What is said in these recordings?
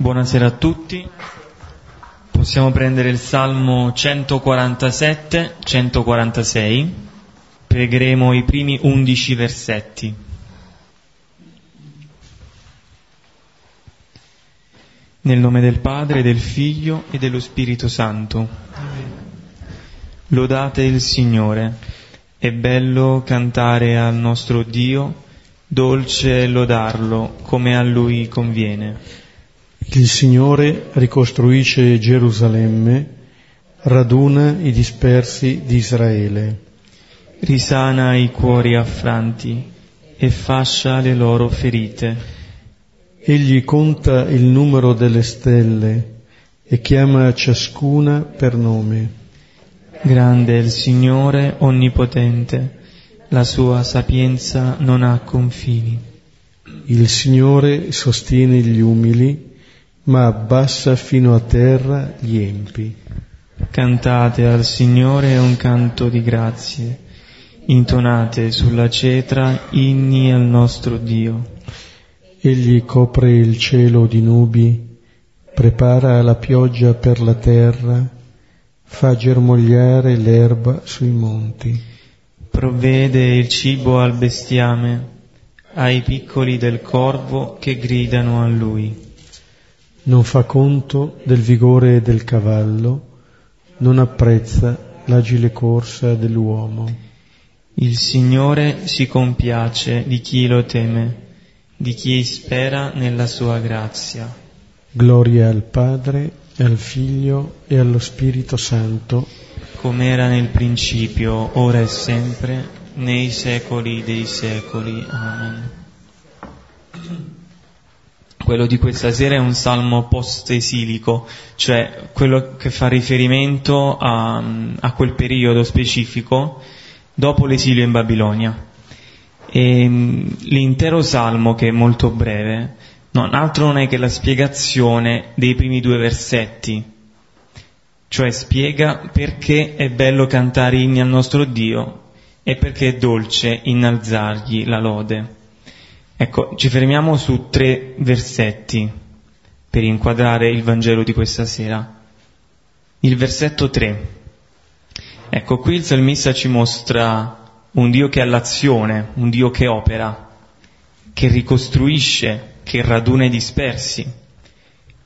Buonasera a tutti. Possiamo prendere il Salmo 147-146. Pregheremo i primi undici versetti. Nel nome del Padre, del Figlio e dello Spirito Santo. Lodate il Signore. È bello cantare al nostro Dio, dolce lodarlo come a Lui conviene. Il Signore ricostruisce Gerusalemme, raduna i dispersi di Israele. Risana i cuori affranti e fascia le loro ferite. Egli conta il numero delle stelle e chiama ciascuna per nome. Grande è il Signore onnipotente, la sua sapienza non ha confini. Il Signore sostiene gli umili ma abbassa fino a terra gli empi. Cantate al Signore un canto di grazie, intonate sulla cetra inni al nostro Dio. Egli copre il cielo di nubi, prepara la pioggia per la terra, fa germogliare l'erba sui monti. Provvede il cibo al bestiame, ai piccoli del corvo che gridano a lui non fa conto del vigore del cavallo, non apprezza l'agile corsa dell'uomo. Il Signore si compiace di chi lo teme, di chi spera nella sua grazia. Gloria al Padre, al Figlio e allo Spirito Santo, come era nel principio, ora e sempre, nei secoli dei secoli. Amen quello di questa sera è un salmo post-esilico, cioè quello che fa riferimento a, a quel periodo specifico dopo l'esilio in Babilonia. E l'intero salmo, che è molto breve, non, altro non è che la spiegazione dei primi due versetti, cioè spiega perché è bello cantare inni al nostro Dio e perché è dolce innalzargli la lode. Ecco, ci fermiamo su tre versetti per inquadrare il Vangelo di questa sera. Il versetto 3. Ecco, qui il salmista ci mostra un Dio che ha l'azione, un Dio che opera, che ricostruisce, che raduna i dispersi,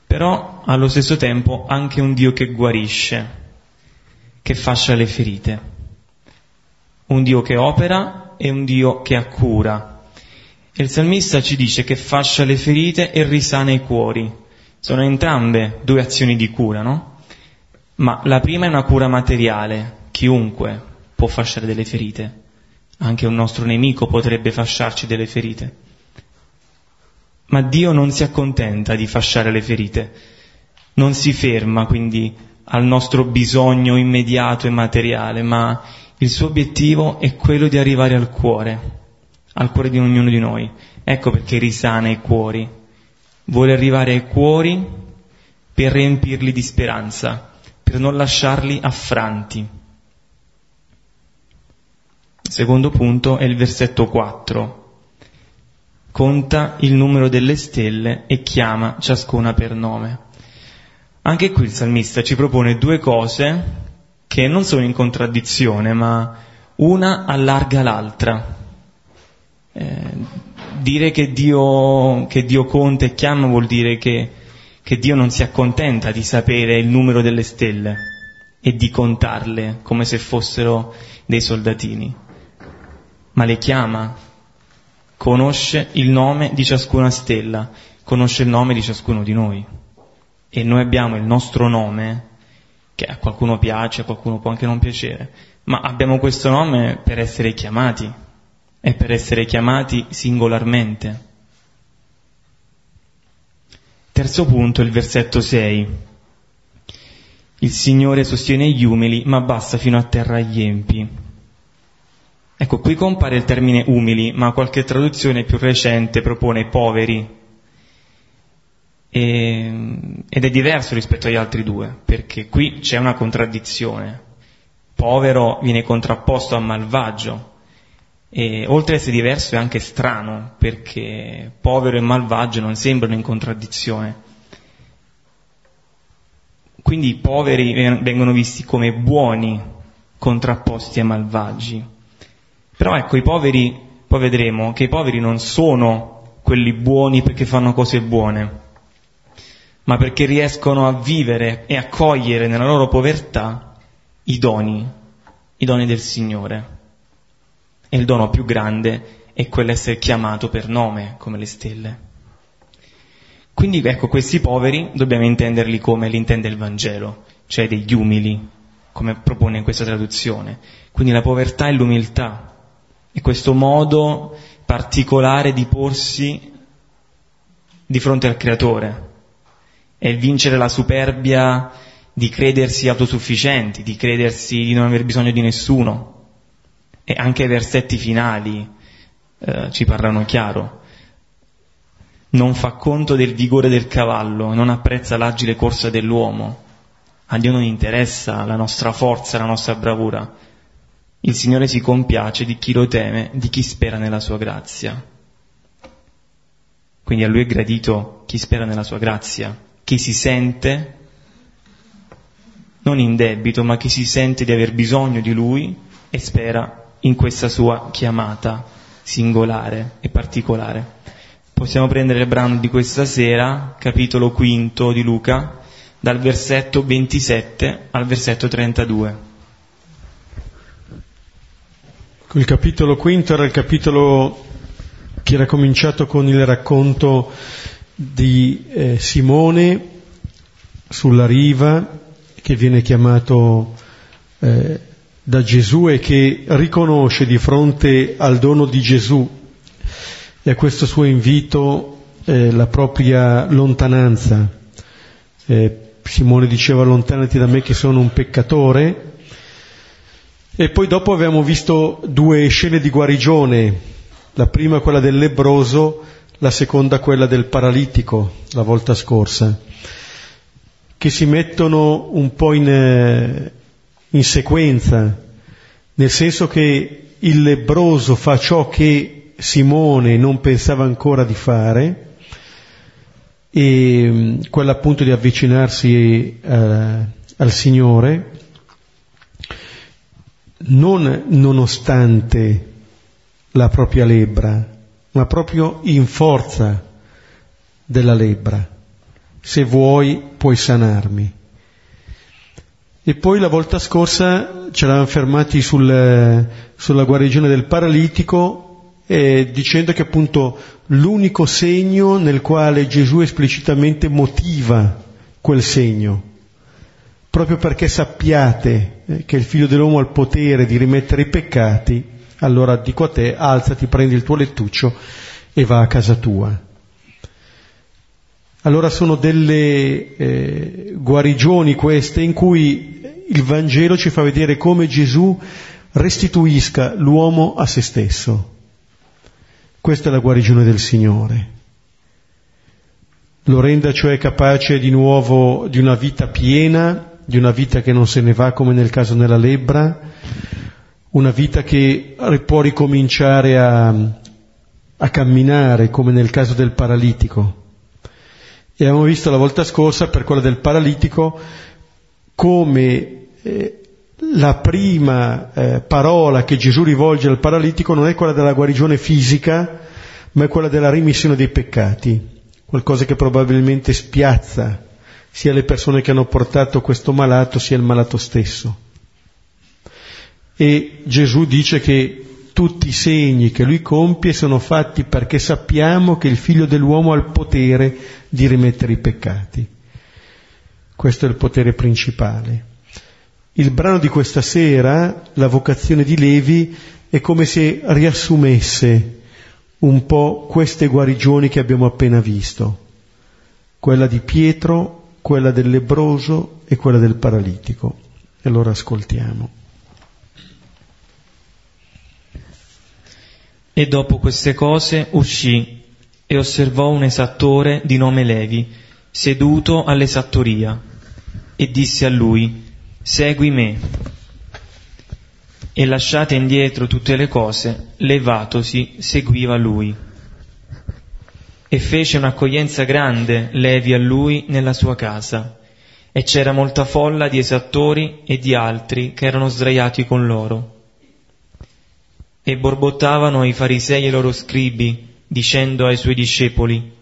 però allo stesso tempo anche un Dio che guarisce, che fascia le ferite. Un Dio che opera e un Dio che accura, e il salmista ci dice che fascia le ferite e risana i cuori. Sono entrambe due azioni di cura, no? Ma la prima è una cura materiale, chiunque può fasciare delle ferite, anche un nostro nemico potrebbe fasciarci delle ferite. Ma Dio non si accontenta di fasciare le ferite, non si ferma quindi al nostro bisogno immediato e materiale, ma il suo obiettivo è quello di arrivare al cuore, al cuore di ognuno di noi. Ecco perché risana i cuori. Vuole arrivare ai cuori per riempirli di speranza, per non lasciarli affranti. Secondo punto è il versetto 4. Conta il numero delle stelle e chiama ciascuna per nome. Anche qui il salmista ci propone due cose che non sono in contraddizione, ma una allarga l'altra. Eh, dire che Dio, che Dio, conta e chiama vuol dire che, che Dio non si accontenta di sapere il numero delle stelle e di contarle come se fossero dei soldatini, ma le chiama, conosce il nome di ciascuna stella, conosce il nome di ciascuno di noi. E noi abbiamo il nostro nome, che a qualcuno piace, a qualcuno può anche non piacere, ma abbiamo questo nome per essere chiamati, e per essere chiamati singolarmente. Terzo punto, il versetto 6. Il Signore sostiene gli umili, ma basta fino a terra gli empi. Ecco, qui compare il termine umili, ma qualche traduzione più recente propone poveri. E, ed è diverso rispetto agli altri due, perché qui c'è una contraddizione. Povero viene contrapposto a malvagio, e oltre ad essere diverso è anche strano, perché povero e malvagio non sembrano in contraddizione. Quindi i poveri vengono visti come buoni contrapposti ai malvagi. Però ecco, i poveri, poi vedremo che i poveri non sono quelli buoni perché fanno cose buone, ma perché riescono a vivere e a cogliere nella loro povertà i doni, i doni del Signore. E il dono più grande è quell'essere chiamato per nome, come le stelle. Quindi ecco, questi poveri dobbiamo intenderli come li intende il Vangelo, cioè degli umili, come propone in questa traduzione. Quindi la povertà e l'umiltà, e questo modo particolare di porsi di fronte al Creatore, è vincere la superbia di credersi autosufficienti, di credersi di non aver bisogno di nessuno. E anche i versetti finali eh, ci parlano chiaro non fa conto del vigore del cavallo, non apprezza l'agile corsa dell'uomo. A Dio non interessa la nostra forza, la nostra bravura. Il Signore si compiace di chi lo teme, di chi spera nella sua grazia. Quindi a Lui è gradito chi spera nella sua grazia, chi si sente non in debito, ma chi si sente di aver bisogno di Lui e spera in questa sua chiamata singolare e particolare. Possiamo prendere il brano di questa sera, capitolo quinto di Luca, dal versetto 27 al versetto 32. Il capitolo quinto era il capitolo che era cominciato con il racconto di eh, Simone sulla riva, che viene chiamato eh, da Gesù e che riconosce di fronte al dono di Gesù e a questo suo invito eh, la propria lontananza. Eh, Simone diceva lontanati da me che sono un peccatore. E poi dopo abbiamo visto due scene di guarigione, la prima quella del lebroso, la seconda quella del paralitico, la volta scorsa, che si mettono un po' in, eh, in sequenza, nel senso che il lebroso fa ciò che Simone non pensava ancora di fare, e mm, quella appunto di avvicinarsi eh, al Signore, non nonostante la propria lebbra, ma proprio in forza della lebbra. Se vuoi puoi sanarmi. E poi la volta scorsa ci eravamo fermati sul, sulla guarigione del paralitico eh, dicendo che appunto l'unico segno nel quale Gesù esplicitamente motiva quel segno, proprio perché sappiate eh, che il figlio dell'uomo ha il potere di rimettere i peccati, allora dico a te, alzati, prendi il tuo lettuccio e va a casa tua. Allora sono delle eh, guarigioni queste in cui il Vangelo ci fa vedere come Gesù restituisca l'uomo a se stesso. Questa è la guarigione del Signore. Lo renda cioè capace di nuovo di una vita piena, di una vita che non se ne va come nel caso della lebbra, una vita che può ricominciare a, a camminare come nel caso del paralitico. E abbiamo visto la volta scorsa per quella del paralitico come eh, la prima eh, parola che Gesù rivolge al paralitico non è quella della guarigione fisica, ma è quella della rimissione dei peccati, qualcosa che probabilmente spiazza sia le persone che hanno portato questo malato sia il malato stesso. E Gesù dice che tutti i segni che lui compie sono fatti perché sappiamo che il figlio dell'uomo ha il potere di rimettere i peccati. Questo è il potere principale. Il brano di questa sera, la vocazione di Levi, è come se riassumesse un po' queste guarigioni che abbiamo appena visto, quella di Pietro, quella del lebroso e quella del paralitico. E allora ascoltiamo. E dopo queste cose uscì e osservò un esattore di nome Levi, seduto all'esattoria, e disse a lui, segui me. E lasciate indietro tutte le cose, levatosi, seguiva lui. E fece un'accoglienza grande Levi a lui nella sua casa. e c'era molta folla di esattori e di altri che erano sdraiati con loro. E borbottavano i farisei e i loro scribi, dicendo ai suoi discepoli,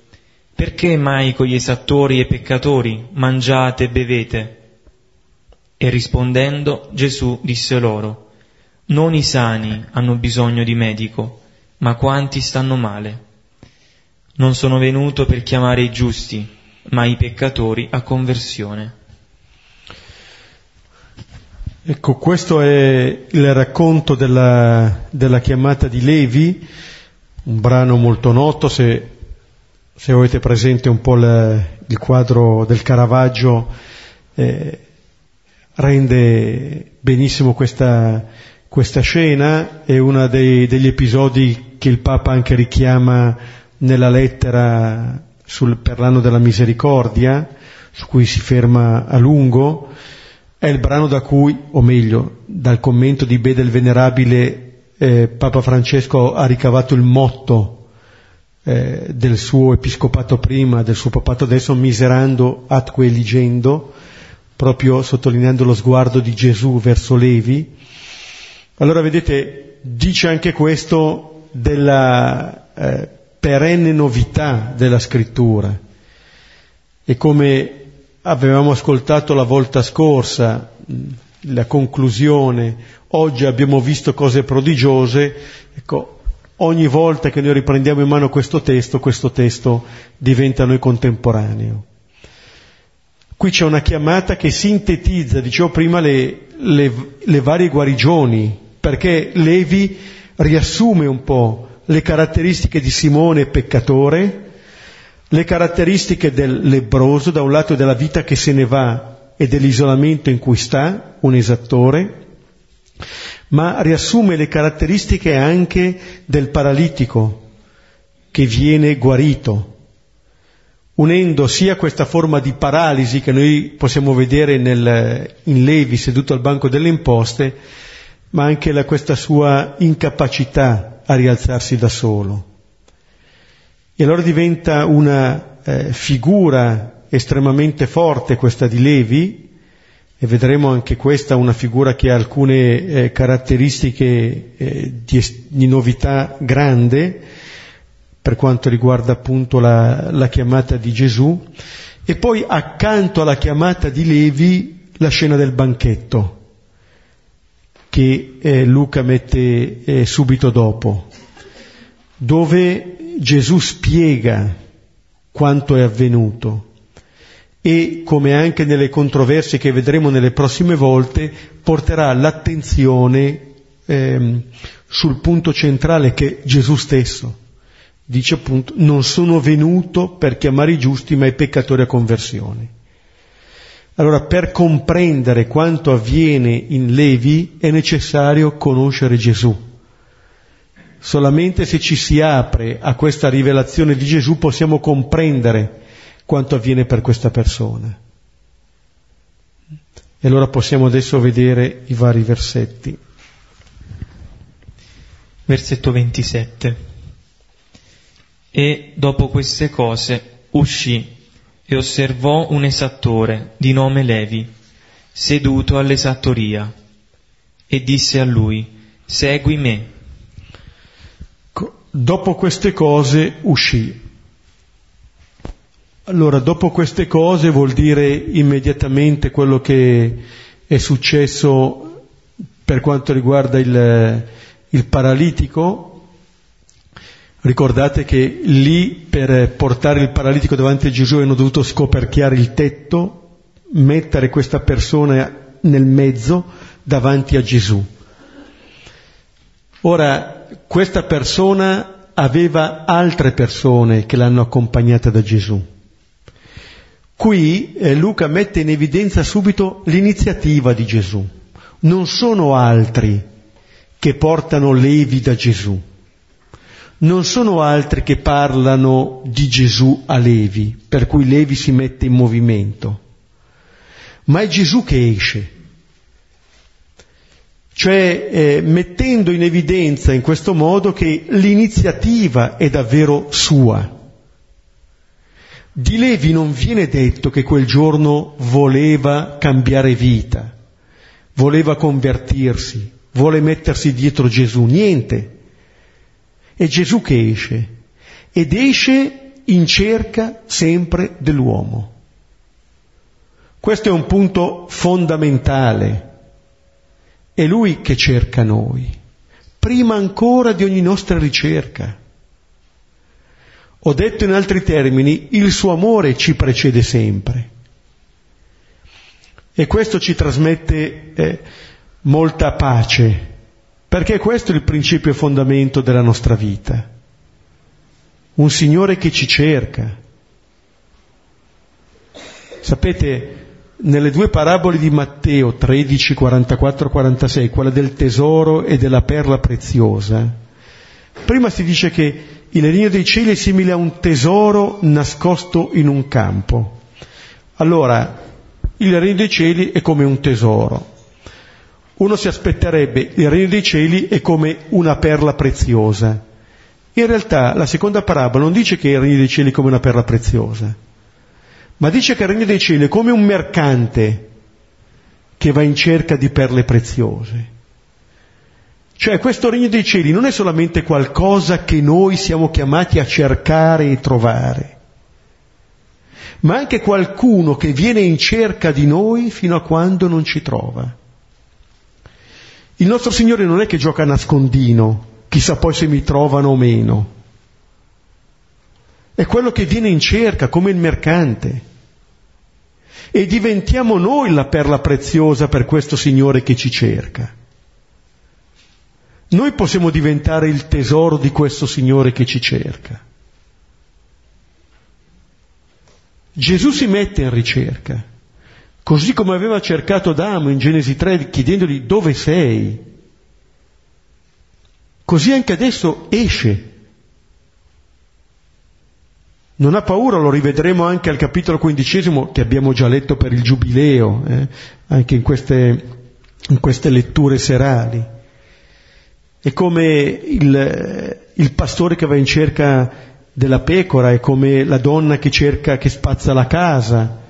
perché mai con gli esattori e peccatori mangiate e bevete? E rispondendo Gesù disse loro, non i sani hanno bisogno di medico, ma quanti stanno male. Non sono venuto per chiamare i giusti, ma i peccatori a conversione. Ecco, questo è il racconto della, della chiamata di Levi, un brano molto noto, se, se avete presente un po' il, il quadro del Caravaggio, eh, rende benissimo questa, questa scena, è uno degli episodi che il Papa anche richiama nella lettera sul, per l'anno della misericordia, su cui si ferma a lungo, è il brano da cui, o meglio, dal commento di Bede il Venerabile, eh, Papa Francesco ha ricavato il motto eh, del suo episcopato prima, del suo papato adesso, miserando atque eligendo, proprio sottolineando lo sguardo di Gesù verso Levi. Allora vedete, dice anche questo della eh, perenne novità della scrittura. E come avevamo ascoltato la volta scorsa, la conclusione, oggi abbiamo visto cose prodigiose, ecco, ogni volta che noi riprendiamo in mano questo testo, questo testo diventa a noi contemporaneo. Qui c'è una chiamata che sintetizza, dicevo prima, le, le, le varie guarigioni, perché Levi riassume un po' le caratteristiche di Simone peccatore, le caratteristiche del lebroso, da un lato della vita che se ne va e dell'isolamento in cui sta, un esattore, ma riassume le caratteristiche anche del paralitico che viene guarito, unendo sia questa forma di paralisi che noi possiamo vedere nel, in Levi seduto al banco delle imposte, ma anche la, questa sua incapacità a rialzarsi da solo. E allora diventa una eh, figura estremamente forte questa di Levi, e vedremo anche questa una figura che ha alcune eh, caratteristiche eh, di, di, novità grande per quanto riguarda appunto la, la, chiamata di Gesù, e poi accanto alla chiamata di Levi la scena del banchetto che eh, Luca mette eh, subito dopo, dove Gesù spiega quanto è avvenuto e, come anche nelle controversie che vedremo nelle prossime volte, porterà l'attenzione ehm, sul punto centrale che è Gesù stesso. Dice appunto, non sono venuto per chiamare i giusti ma i peccatori a conversione. Allora, per comprendere quanto avviene in Levi è necessario conoscere Gesù Solamente se ci si apre a questa rivelazione di Gesù possiamo comprendere quanto avviene per questa persona. E allora possiamo adesso vedere i vari versetti. Versetto 27. E dopo queste cose uscì e osservò un esattore di nome Levi, seduto all'esattoria, e disse a lui, Segui me. Dopo queste cose uscì. Allora, dopo queste cose vuol dire immediatamente quello che è successo per quanto riguarda il, il paralitico. Ricordate che lì per portare il paralitico davanti a Gesù hanno dovuto scoperchiare il tetto, mettere questa persona nel mezzo davanti a Gesù. Ora, questa persona aveva altre persone che l'hanno accompagnata da Gesù. Qui eh, Luca mette in evidenza subito l'iniziativa di Gesù. Non sono altri che portano levi da Gesù. Non sono altri che parlano di Gesù a Levi, per cui Levi si mette in movimento. Ma è Gesù che esce cioè eh, mettendo in evidenza in questo modo che l'iniziativa è davvero sua. Di Levi non viene detto che quel giorno voleva cambiare vita, voleva convertirsi, vuole mettersi dietro Gesù, niente. È Gesù che esce ed esce in cerca sempre dell'uomo. Questo è un punto fondamentale. È Lui che cerca noi, prima ancora di ogni nostra ricerca. Ho detto in altri termini, il suo amore ci precede sempre. E questo ci trasmette eh, molta pace, perché questo è il principio fondamento della nostra vita. Un Signore che ci cerca. Sapete, nelle due parabole di Matteo 13, 44, 46, quella del tesoro e della perla preziosa, prima si dice che il regno dei cieli è simile a un tesoro nascosto in un campo. Allora, il regno dei cieli è come un tesoro. Uno si aspetterebbe il regno dei cieli è come una perla preziosa. In realtà la seconda parabola non dice che il regno dei cieli è come una perla preziosa, ma dice che il regno dei cieli è come un mercante che va in cerca di perle preziose. Cioè questo regno dei cieli non è solamente qualcosa che noi siamo chiamati a cercare e trovare, ma anche qualcuno che viene in cerca di noi fino a quando non ci trova. Il nostro Signore non è che gioca a nascondino, chissà poi se mi trovano o meno. È quello che viene in cerca come il mercante. E diventiamo noi la perla preziosa per questo Signore che ci cerca. Noi possiamo diventare il tesoro di questo Signore che ci cerca. Gesù si mette in ricerca, così come aveva cercato Adamo in Genesi 3 chiedendogli dove sei. Così anche adesso esce. Non ha paura, lo rivedremo anche al capitolo quindicesimo che abbiamo già letto per il Giubileo, eh, anche in queste, in queste letture serali. È come il, il pastore che va in cerca della pecora, è come la donna che cerca, che spazza la casa,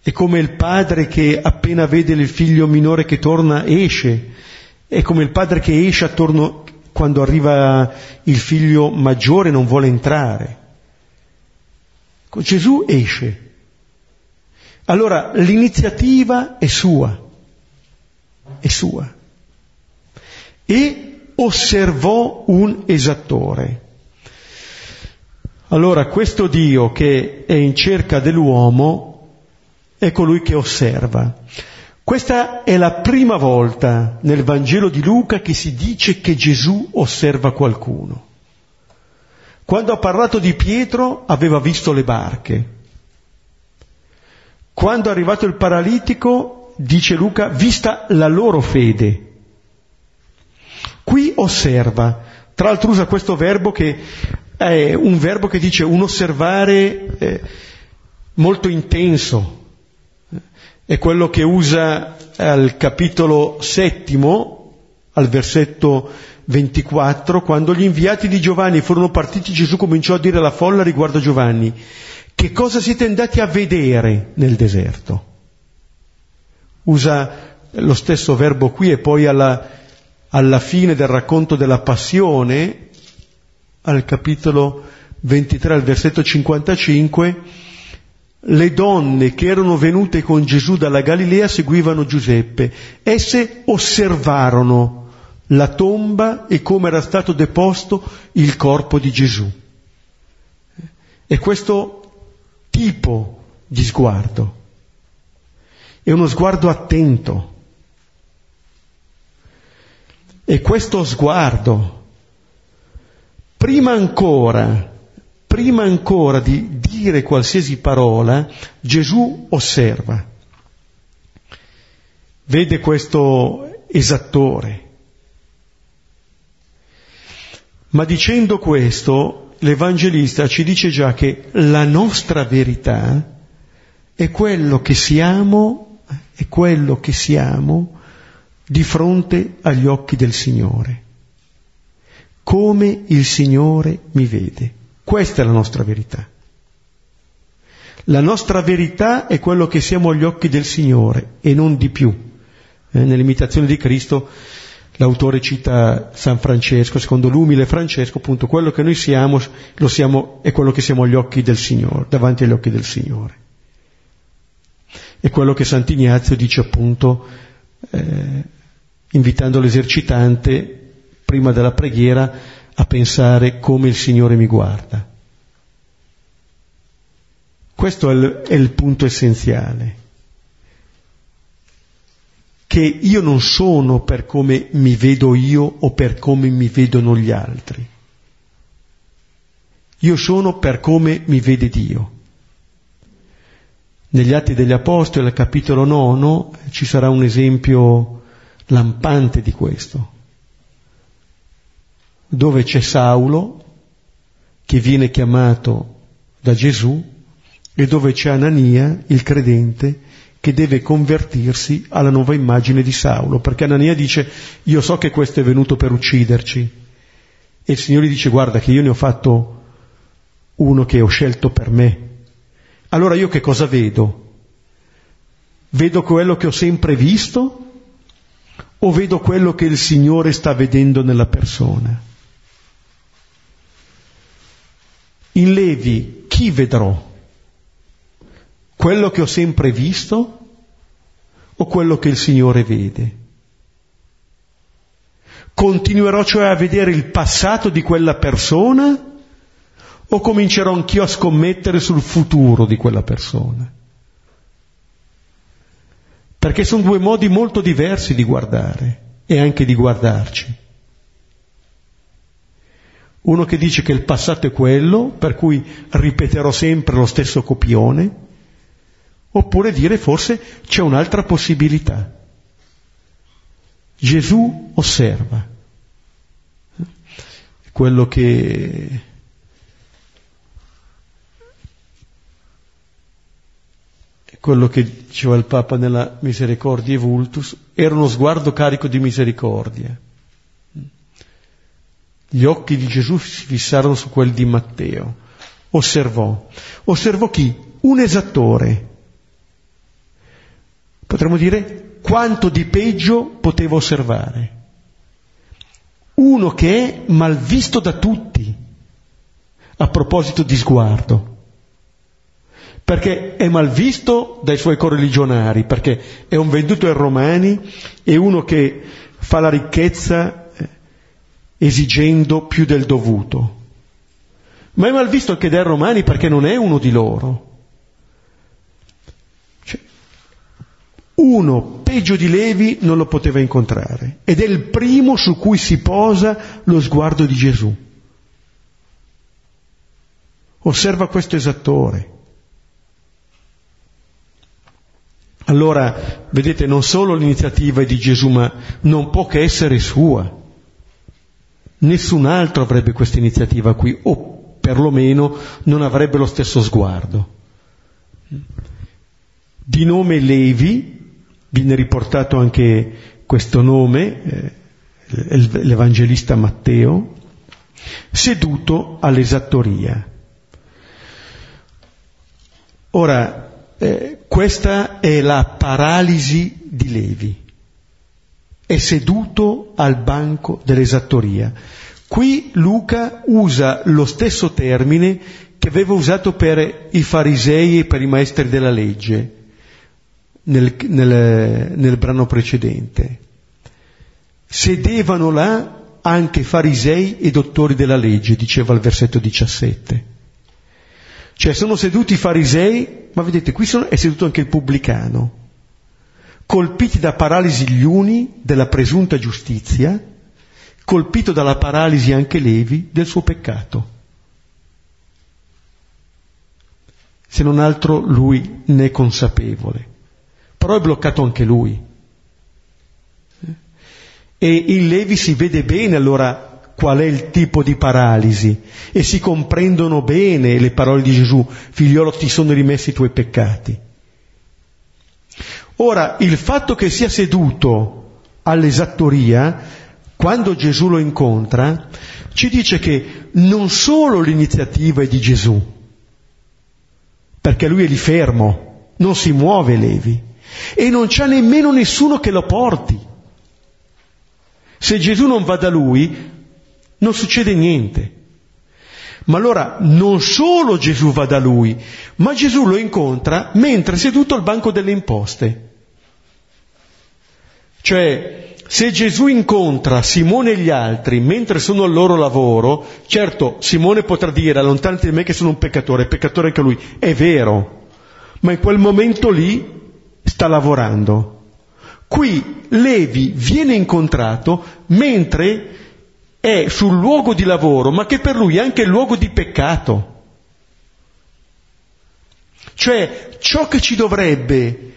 è come il padre che appena vede il figlio minore che torna esce, è come il padre che esce attorno quando arriva il figlio maggiore non vuole entrare. Gesù esce. Allora l'iniziativa è sua, è sua e osservò un esattore. Allora questo Dio che è in cerca dell'uomo è colui che osserva. Questa è la prima volta nel Vangelo di Luca che si dice che Gesù osserva qualcuno. Quando ha parlato di Pietro aveva visto le barche. Quando è arrivato il paralitico, dice Luca, vista la loro fede. Qui osserva, tra l'altro usa questo verbo che è un verbo che dice un osservare eh, molto intenso, è quello che usa al capitolo settimo, al versetto 24, quando gli inviati di Giovanni furono partiti, Gesù cominciò a dire alla folla riguardo a Giovanni, che cosa siete andati a vedere nel deserto? Usa lo stesso verbo qui e poi alla alla fine del racconto della passione, al capitolo 23, al versetto 55, le donne che erano venute con Gesù dalla Galilea seguivano Giuseppe. Esse osservarono la tomba e come era stato deposto il corpo di Gesù. E questo tipo di sguardo è uno sguardo attento e questo sguardo, prima ancora, prima ancora di dire qualsiasi parola, Gesù osserva. Vede questo esattore. Ma dicendo questo, l'Evangelista ci dice già che la nostra verità è quello che siamo, è quello che siamo di fronte agli occhi del Signore. Come il Signore mi vede. Questa è la nostra verità. La nostra verità è quello che siamo agli occhi del Signore e non di più. Eh, nell'imitazione di Cristo l'autore cita San Francesco, secondo l'umile Francesco, appunto, quello che noi siamo, siamo è quello che siamo agli occhi del Signore, davanti agli occhi del Signore. È quello che Sant'Ignazio dice appunto, eh, invitando l'esercitante, prima della preghiera, a pensare come il Signore mi guarda. Questo è il, è il punto essenziale che io non sono per come mi vedo io o per come mi vedono gli altri. Io sono per come mi vede Dio. Negli Atti degli Apostoli, al capitolo nono, ci sarà un esempio lampante di questo, dove c'è Saulo che viene chiamato da Gesù e dove c'è Anania, il credente, che deve convertirsi alla nuova immagine di Saulo, perché Anania dice io so che questo è venuto per ucciderci e il Signore dice guarda che io ne ho fatto uno che ho scelto per me. Allora io che cosa vedo? Vedo quello che ho sempre visto o vedo quello che il Signore sta vedendo nella persona? In Levi chi vedrò? quello che ho sempre visto o quello che il Signore vede? Continuerò cioè a vedere il passato di quella persona o comincerò anch'io a scommettere sul futuro di quella persona? Perché sono due modi molto diversi di guardare e anche di guardarci. Uno che dice che il passato è quello, per cui ripeterò sempre lo stesso copione, Oppure dire forse c'è un'altra possibilità. Gesù osserva. Quello che quello che diceva il Papa nella Misericordia Vultus, era uno sguardo carico di misericordia. Gli occhi di Gesù si fissarono su quelli di Matteo. Osservò. Osservò chi? Un esattore potremmo dire quanto di peggio potevo osservare. Uno che è mal visto da tutti, a proposito di sguardo. Perché è mal visto dai suoi correligionari, perché è un venduto ai romani e uno che fa la ricchezza eh, esigendo più del dovuto. Ma è mal visto anche dai romani perché non è uno di loro. Uno peggio di Levi non lo poteva incontrare ed è il primo su cui si posa lo sguardo di Gesù. Osserva questo esattore. Allora, vedete, non solo l'iniziativa è di Gesù, ma non può che essere sua. Nessun altro avrebbe questa iniziativa qui, o perlomeno non avrebbe lo stesso sguardo. Di nome Levi, Viene riportato anche questo nome, eh, l'Evangelista Matteo, seduto all'esattoria. Ora, eh, questa è la paralisi di Levi. È seduto al banco dell'esattoria. Qui Luca usa lo stesso termine che aveva usato per i farisei e per i maestri della legge nel, nel, nel brano precedente. Sedevano là anche farisei e dottori della legge, diceva il versetto 17. Cioè sono seduti i farisei, ma vedete qui sono, è seduto anche il pubblicano, colpiti da paralisi gli uni della presunta giustizia, colpito dalla paralisi anche Levi del suo peccato. Se non altro lui ne è consapevole però è bloccato anche lui. E in Levi si vede bene allora qual è il tipo di paralisi e si comprendono bene le parole di Gesù, figliolo ti sono rimessi i tuoi peccati. Ora, il fatto che sia seduto all'esattoria, quando Gesù lo incontra, ci dice che non solo l'iniziativa è di Gesù, perché lui è lì fermo, non si muove Levi e non c'è nemmeno nessuno che lo porti. Se Gesù non va da lui, non succede niente. Ma allora non solo Gesù va da lui, ma Gesù lo incontra mentre è seduto al banco delle imposte. Cioè, se Gesù incontra Simone e gli altri mentre sono al loro lavoro, certo Simone potrà dire allontanati da me che sono un peccatore, peccatore anche lui, è vero, ma in quel momento lì sta lavorando. Qui Levi viene incontrato mentre è sul luogo di lavoro, ma che per lui è anche il luogo di peccato. Cioè ciò che ci dovrebbe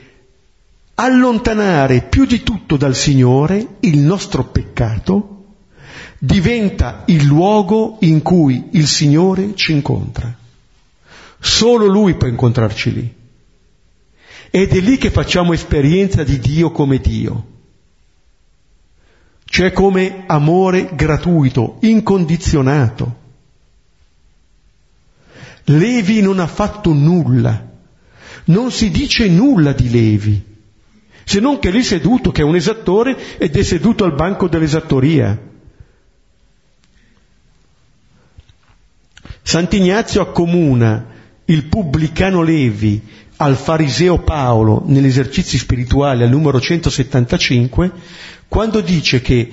allontanare più di tutto dal Signore, il nostro peccato, diventa il luogo in cui il Signore ci incontra. Solo Lui può incontrarci lì. Ed è lì che facciamo esperienza di Dio come Dio cioè come amore gratuito, incondizionato. Levi non ha fatto nulla, non si dice nulla di Levi, se non che lì seduto, che è un esattore ed è seduto al banco dell'esattoria. Sant'Ignazio accomuna il pubblicano Levi al fariseo Paolo negli esercizi spirituali al numero 175 quando dice che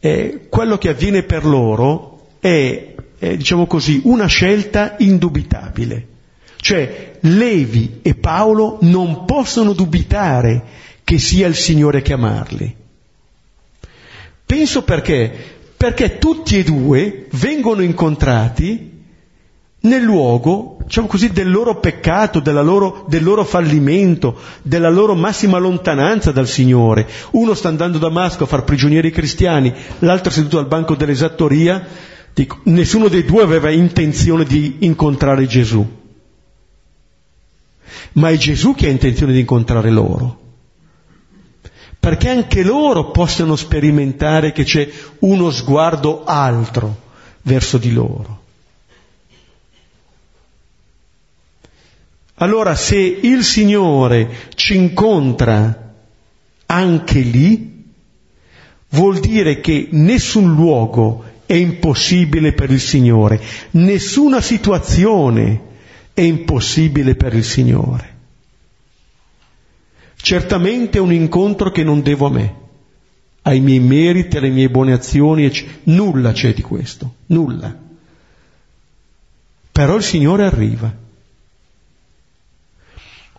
eh, quello che avviene per loro è, è, diciamo così, una scelta indubitabile. Cioè Levi e Paolo non possono dubitare che sia il Signore a chiamarli. Penso perché? Perché tutti e due vengono incontrati nel luogo, diciamo così, del loro peccato, loro, del loro fallimento, della loro massima lontananza dal Signore. Uno sta andando a Damasco a far prigionieri cristiani, l'altro è seduto al banco dell'esattoria. Dico, nessuno dei due aveva intenzione di incontrare Gesù. Ma è Gesù che ha intenzione di incontrare loro. Perché anche loro possono sperimentare che c'è uno sguardo altro verso di loro. Allora se il Signore ci incontra anche lì, vuol dire che nessun luogo è impossibile per il Signore, nessuna situazione è impossibile per il Signore. Certamente è un incontro che non devo a me, ai miei meriti, alle mie buone azioni, nulla c'è di questo, nulla. Però il Signore arriva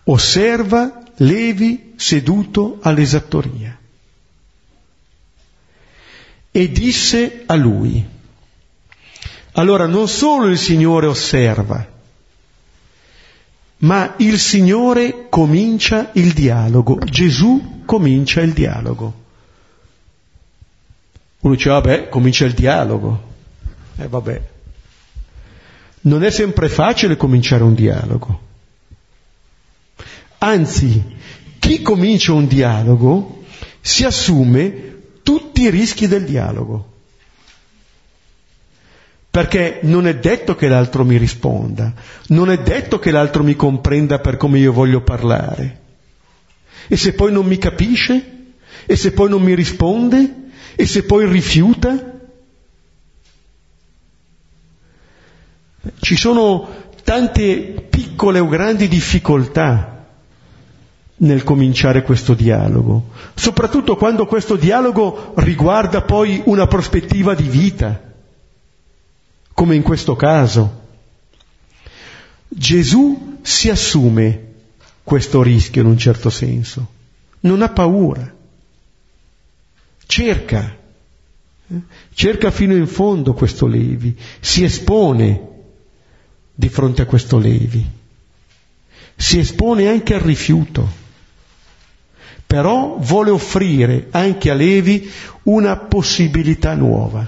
osserva Levi seduto all'esattoria e disse a lui, allora non solo il Signore osserva, ma il Signore comincia il dialogo, Gesù comincia il dialogo. Uno dice, vabbè, comincia il dialogo. Eh vabbè. Non è sempre facile cominciare un dialogo. Anzi, chi comincia un dialogo si assume tutti i rischi del dialogo. Perché non è detto che l'altro mi risponda, non è detto che l'altro mi comprenda per come io voglio parlare. E se poi non mi capisce? E se poi non mi risponde? E se poi rifiuta? Ci sono tante piccole o grandi difficoltà nel cominciare questo dialogo, soprattutto quando questo dialogo riguarda poi una prospettiva di vita, come in questo caso. Gesù si assume questo rischio in un certo senso, non ha paura, cerca, eh, cerca fino in fondo questo Levi, si espone di fronte a questo Levi, si espone anche al rifiuto però vuole offrire anche a Levi una possibilità nuova,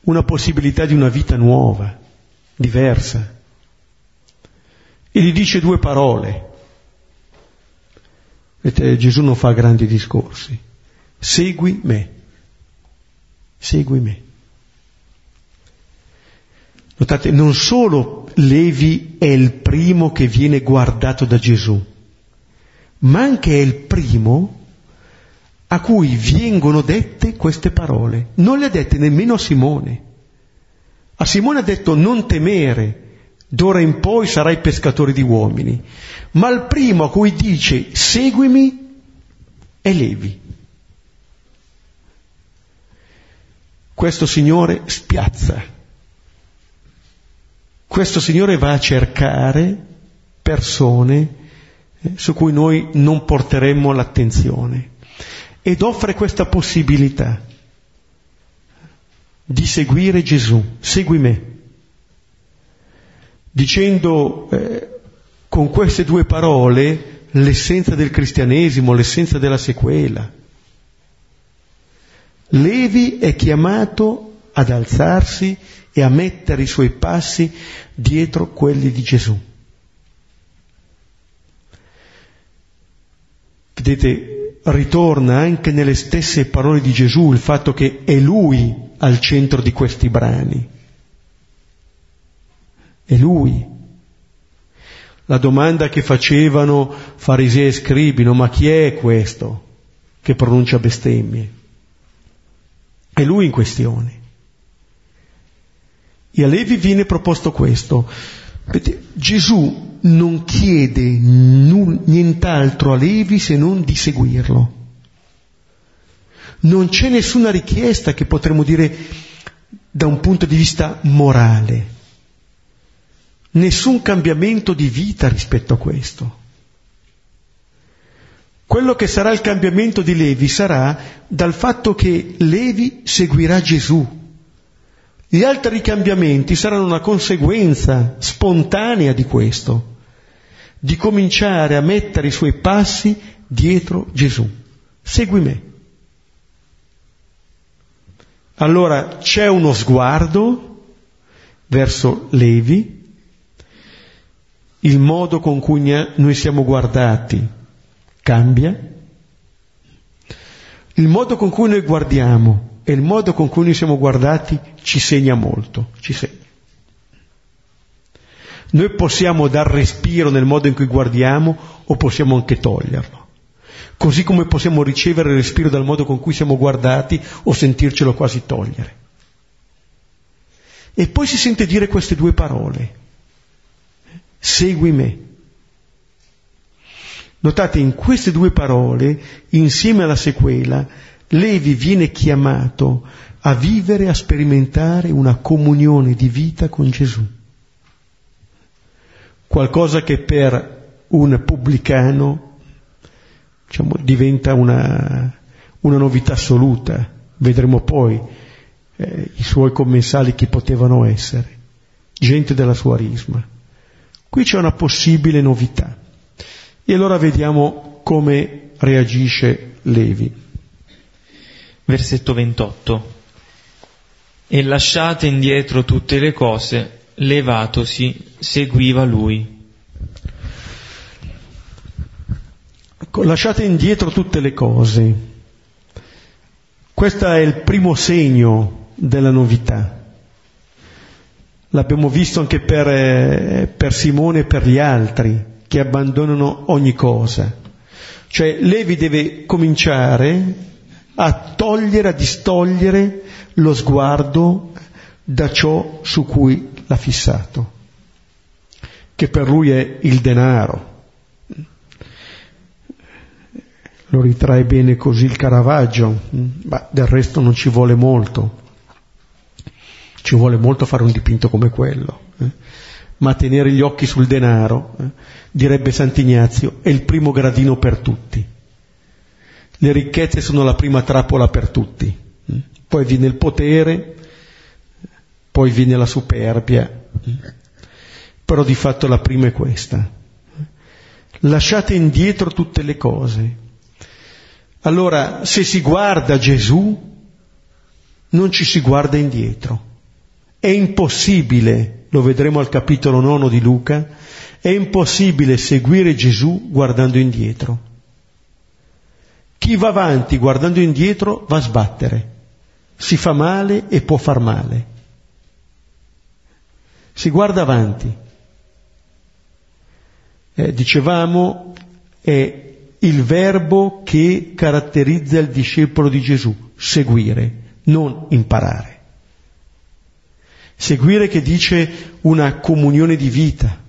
una possibilità di una vita nuova, diversa. E gli dice due parole. Vedete, Gesù non fa grandi discorsi. Segui me. Segui me. Notate, non solo Levi è il primo che viene guardato da Gesù, ma anche è il primo a cui vengono dette queste parole. Non le ha dette nemmeno a Simone. A Simone ha detto non temere, d'ora in poi sarai pescatore di uomini. Ma il primo a cui dice seguimi è Levi. Questo Signore spiazza. Questo Signore va a cercare persone su cui noi non porteremmo l'attenzione ed offre questa possibilità di seguire Gesù, segui me, dicendo eh, con queste due parole l'essenza del cristianesimo, l'essenza della sequela. Levi è chiamato ad alzarsi e a mettere i suoi passi dietro quelli di Gesù. Vedete, ritorna anche nelle stesse parole di Gesù il fatto che è Lui al centro di questi brani. È Lui. La domanda che facevano farisei e scribi, no, ma chi è questo che pronuncia bestemmie? È Lui in questione. E a Levi viene proposto questo. Gesù non chiede null, nient'altro a Levi se non di seguirlo. Non c'è nessuna richiesta che potremmo dire da un punto di vista morale, nessun cambiamento di vita rispetto a questo. Quello che sarà il cambiamento di Levi sarà dal fatto che Levi seguirà Gesù. Gli altri cambiamenti saranno una conseguenza spontanea di questo, di cominciare a mettere i suoi passi dietro Gesù. Segui me. Allora c'è uno sguardo verso Levi, il modo con cui noi siamo guardati cambia, il modo con cui noi guardiamo e il modo con cui noi siamo guardati ci segna molto, ci segna. Noi possiamo dar respiro nel modo in cui guardiamo o possiamo anche toglierlo. Così come possiamo ricevere respiro dal modo con cui siamo guardati o sentircelo quasi togliere. E poi si sente dire queste due parole. Segui me. Notate in queste due parole, insieme alla sequela, Levi viene chiamato a vivere, a sperimentare una comunione di vita con Gesù. Qualcosa che per un pubblicano diciamo, diventa una, una, novità assoluta. Vedremo poi eh, i suoi commensali chi potevano essere, gente della sua risma. Qui c'è una possibile novità. E allora vediamo come reagisce Levi versetto 28. E lasciate indietro tutte le cose, levatosi, seguiva lui. Ecco, lasciate indietro tutte le cose. Questo è il primo segno della novità. L'abbiamo visto anche per, eh, per Simone e per gli altri che abbandonano ogni cosa. Cioè Levi deve cominciare a togliere, a distogliere lo sguardo da ciò su cui l'ha fissato, che per lui è il denaro. Lo ritrae bene così il Caravaggio, ma del resto non ci vuole molto. Ci vuole molto fare un dipinto come quello. Eh? Ma tenere gli occhi sul denaro, eh? direbbe Sant'Ignazio, è il primo gradino per tutti le ricchezze sono la prima trappola per tutti, poi viene il potere, poi viene la superbia, però di fatto la prima è questa. Lasciate indietro tutte le cose. Allora, se si guarda Gesù, non ci si guarda indietro. È impossibile, lo vedremo al capitolo nono di Luca, è impossibile seguire Gesù guardando indietro. Chi va avanti guardando indietro va a sbattere, si fa male e può far male. si guarda avanti. Eh, dicevamo, è il verbo che caratterizza il discepolo di Gesù, seguire, non imparare. Seguire che dice una comunione di vita.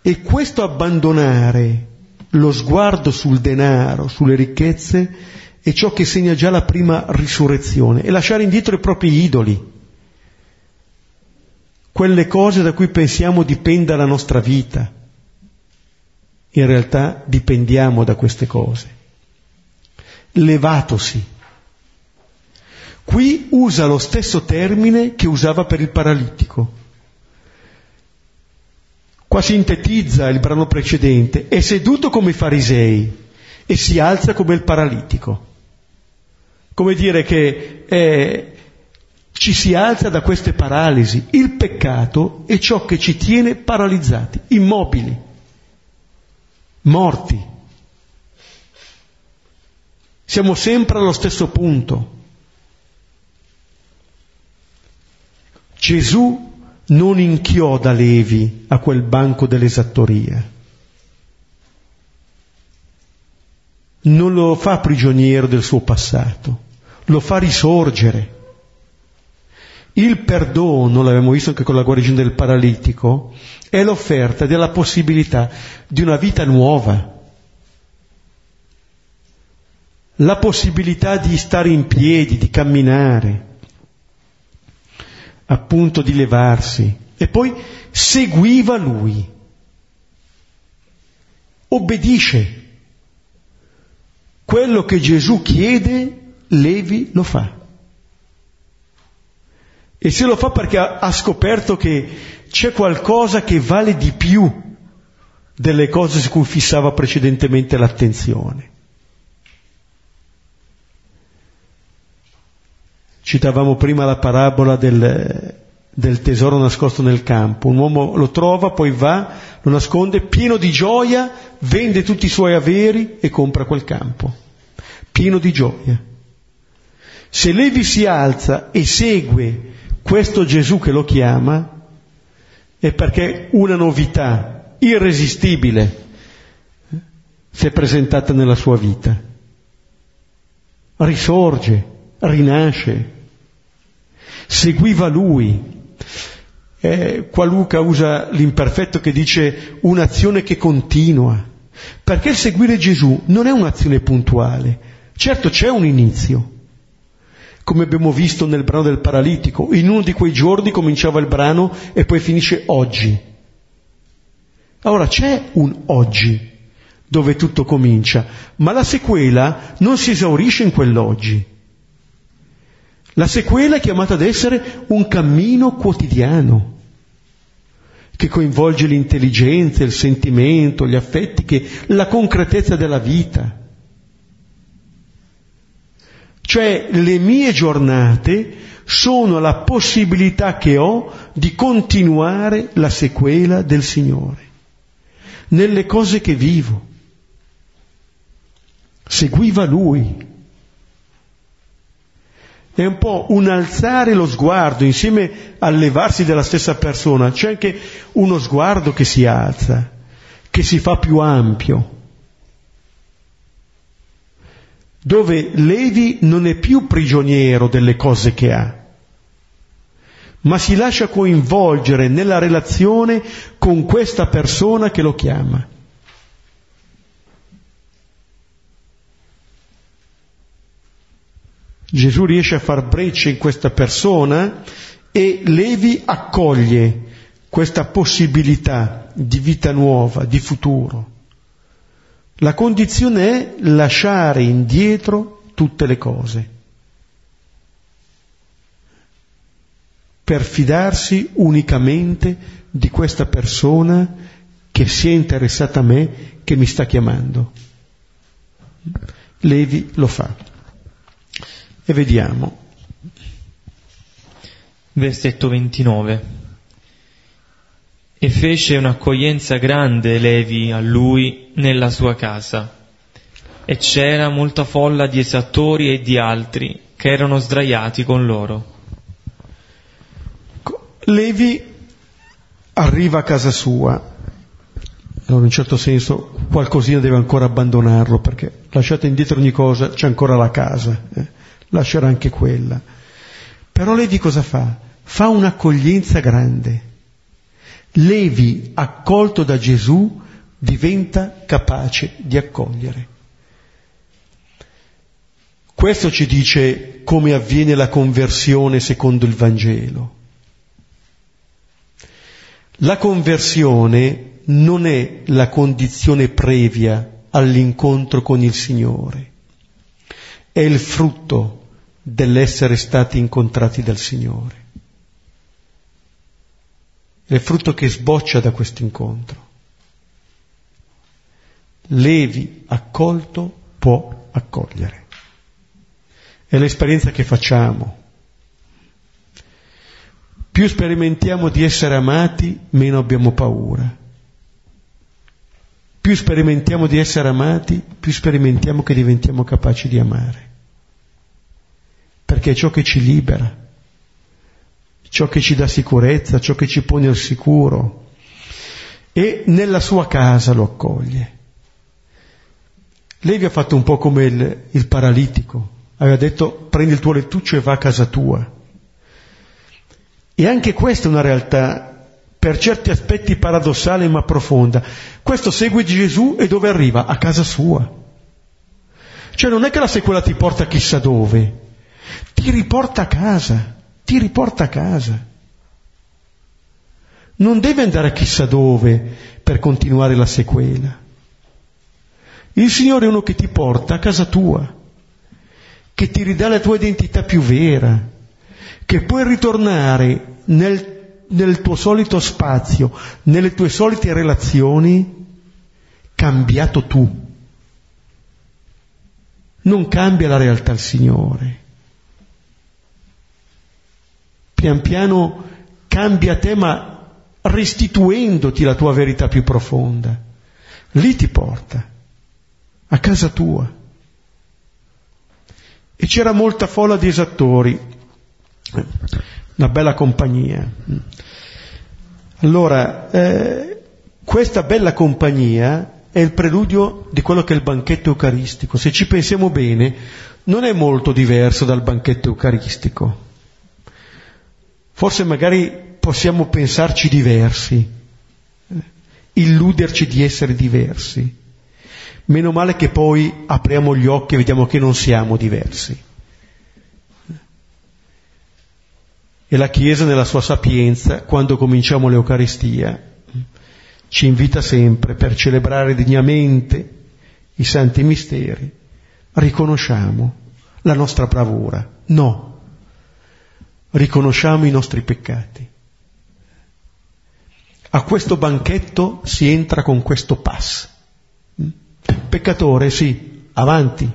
E questo abbandonare lo sguardo sul denaro, sulle ricchezze, è ciò che segna già la prima risurrezione e lasciare indietro i propri idoli, quelle cose da cui pensiamo dipenda la nostra vita. In realtà dipendiamo da queste cose. Levatosi. Qui usa lo stesso termine che usava per il paralitico. Qua sintetizza il brano precedente, è seduto come i farisei e si alza come il paralitico. Come dire che eh, ci si alza da queste paralisi. Il peccato è ciò che ci tiene paralizzati, immobili, morti. Siamo sempre allo stesso punto. Gesù non inchioda Levi a quel banco dell'esattoria. Non lo fa prigioniero del suo passato, lo fa risorgere. Il perdono, l'abbiamo visto anche con la guarigione del paralitico, è l'offerta della possibilità di una vita nuova, la possibilità di stare in piedi, di camminare, appunto di levarsi e poi seguiva lui, obbedisce. Quello che Gesù chiede, Levi lo fa. E se lo fa perché ha, scoperto che c'è qualcosa che vale di più delle cose su cui fissava precedentemente l'attenzione. Citavamo prima la parabola del, del tesoro nascosto nel campo. Un uomo lo trova, poi va, lo nasconde, pieno di gioia, vende tutti i suoi averi e compra quel campo. Pieno di gioia. Se Levi si alza e segue questo Gesù che lo chiama, è perché una novità irresistibile si è presentata nella sua vita. Risorge, rinasce, seguiva lui. Eh, qua Luca usa l'imperfetto che dice un'azione che continua, perché il seguire Gesù non è un'azione puntuale, certo c'è un inizio, come abbiamo visto nel brano del paralitico, in uno di quei giorni cominciava il brano e poi finisce oggi. Allora c'è un oggi dove tutto comincia, ma la sequela non si esaurisce in quell'oggi. La sequela è chiamata ad essere un cammino quotidiano che coinvolge l'intelligenza, il sentimento, gli affetti, che, la concretezza della vita. Cioè le mie giornate sono la possibilità che ho di continuare la sequela del Signore, nelle cose che vivo. Seguiva Lui, è un po' un alzare lo sguardo insieme al levarsi della stessa persona, c'è anche uno sguardo che si alza, che si fa più ampio, dove Levi non è più prigioniero delle cose che ha, ma si lascia coinvolgere nella relazione con questa persona che lo chiama. Gesù riesce a far breccia in questa persona e Levi accoglie questa possibilità di vita nuova, di futuro. La condizione è lasciare indietro tutte le cose per fidarsi unicamente di questa persona che si è interessata a me, che mi sta chiamando. Levi lo fa. E vediamo. Versetto 29. E fece un'accoglienza grande Levi a lui nella sua casa. E c'era molta folla di esattori e di altri che erano sdraiati con loro. Levi arriva a casa sua, allora in un certo senso qualcosina deve ancora abbandonarlo perché lasciate indietro ogni cosa c'è ancora la casa, eh? Lascerà anche quella. Però Levi cosa fa? Fa un'accoglienza grande. Levi, accolto da Gesù, diventa capace di accogliere. Questo ci dice come avviene la conversione secondo il Vangelo. La conversione non è la condizione previa all'incontro con il Signore, è il frutto dell'essere stati incontrati dal Signore. È il frutto che sboccia da questo incontro. Levi accolto può accogliere. È l'esperienza che facciamo. Più sperimentiamo di essere amati, meno abbiamo paura. Più sperimentiamo di essere amati, più sperimentiamo che diventiamo capaci di amare. Perché è ciò che ci libera, ciò che ci dà sicurezza, ciò che ci pone al sicuro. E nella sua casa lo accoglie. Levi ha fatto un po' come il, il paralitico, aveva detto prendi il tuo lettuccio e va a casa tua. E anche questa è una realtà per certi aspetti paradossale ma profonda. Questo segue Gesù e dove arriva? A casa sua. Cioè non è che la sequela ti porta chissà dove, ti riporta a casa, ti riporta a casa. Non deve andare chissà dove per continuare la sequela. Il Signore è uno che ti porta a casa tua, che ti ridà la tua identità più vera, che puoi ritornare nel, nel tuo solito spazio, nelle tue solite relazioni, cambiato tu. Non cambia la realtà il Signore. Pian piano cambia te, ma restituendoti la tua verità più profonda. Lì ti porta a casa tua. E c'era molta folla di esattori, una bella compagnia. Allora, eh, questa bella compagnia è il preludio di quello che è il banchetto eucaristico. Se ci pensiamo bene, non è molto diverso dal banchetto eucaristico. Forse magari possiamo pensarci diversi, eh, illuderci di essere diversi. Meno male che poi apriamo gli occhi e vediamo che non siamo diversi. E la Chiesa nella sua sapienza, quando cominciamo l'Eucaristia, ci invita sempre per celebrare degnamente i santi misteri, riconosciamo la nostra bravura. No, riconosciamo i nostri peccati. A questo banchetto si entra con questo pass. Peccatore, sì, avanti.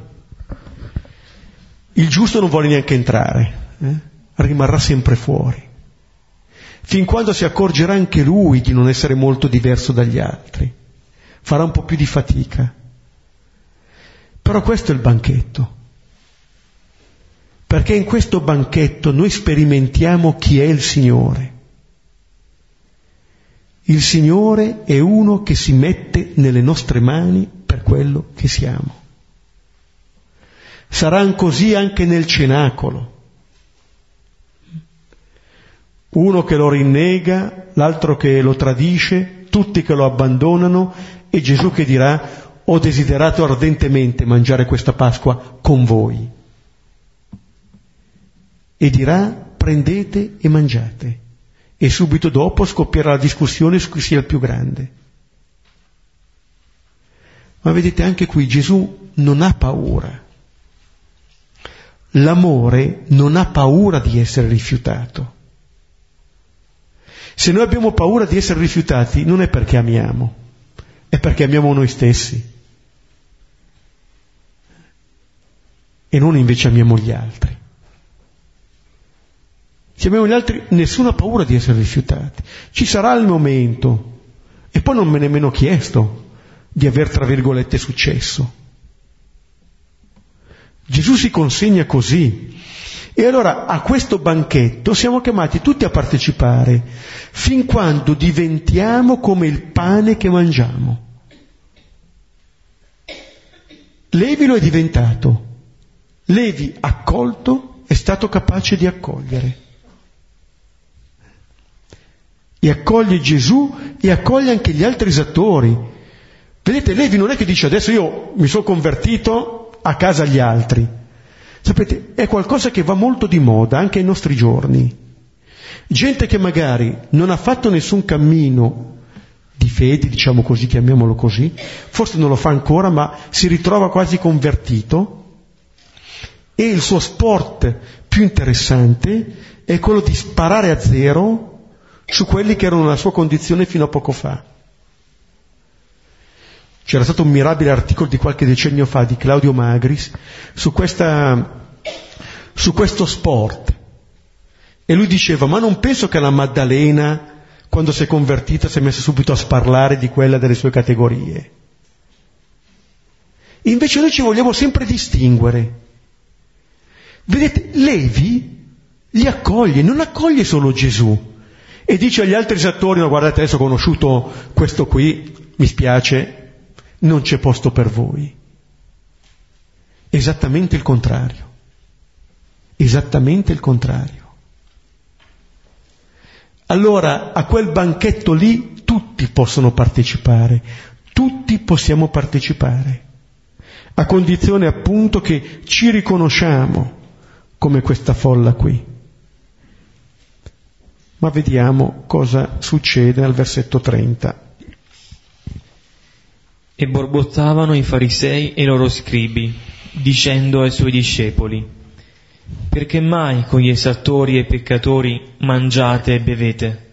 Il giusto non vuole neanche entrare, eh? rimarrà sempre fuori, fin quando si accorgerà anche lui di non essere molto diverso dagli altri. Farà un po' più di fatica. Però questo è il banchetto. Perché in questo banchetto noi sperimentiamo chi è il Signore. Il Signore è uno che si mette nelle nostre mani per quello che siamo. Saranno così anche nel cenacolo. Uno che lo rinnega, l'altro che lo tradisce, tutti che lo abbandonano e Gesù che dirà ho desiderato ardentemente mangiare questa Pasqua con voi. E dirà prendete e mangiate e subito dopo scoppierà la discussione su chi sia il più grande. Ma vedete anche qui Gesù non ha paura. L'amore non ha paura di essere rifiutato. Se noi abbiamo paura di essere rifiutati non è perché amiamo, è perché amiamo noi stessi. E non invece amiamo gli altri. Se amiamo gli altri, nessuna paura di essere rifiutati. Ci sarà il momento, e poi non me ne nemmeno chiesto di aver, tra virgolette, successo. Gesù si consegna così. E allora a questo banchetto siamo chiamati tutti a partecipare fin quando diventiamo come il pane che mangiamo. Levi lo è diventato. Levi accolto è stato capace di accogliere. E accoglie Gesù e accoglie anche gli altri esattori. Vedete, Levi non è che dice adesso io mi sono convertito a casa agli altri. Sapete, è qualcosa che va molto di moda anche ai nostri giorni. Gente che magari non ha fatto nessun cammino di fede, diciamo così, chiamiamolo così, forse non lo fa ancora, ma si ritrova quasi convertito e il suo sport più interessante è quello di sparare a zero su quelli che erano nella sua condizione fino a poco fa. C'era stato un mirabile articolo di qualche decennio fa di Claudio Magris su, questa, su questo sport. E lui diceva, ma non penso che la Maddalena, quando si è convertita, si è messa subito a sparlare di quella delle sue categorie. Invece noi ci vogliamo sempre distinguere. Vedete, Levi li accoglie, non accoglie solo Gesù. E dice agli altri esattori, no guardate adesso ho conosciuto questo qui, mi spiace, non c'è posto per voi. Esattamente il contrario. Esattamente il contrario. Allora a quel banchetto lì tutti possono partecipare, tutti possiamo partecipare, a condizione appunto che ci riconosciamo come questa folla qui. Ma vediamo cosa succede al versetto 30 e borbottavano i farisei e i loro scribi, dicendo ai suoi discepoli, perché mai con gli esattori e peccatori mangiate e bevete?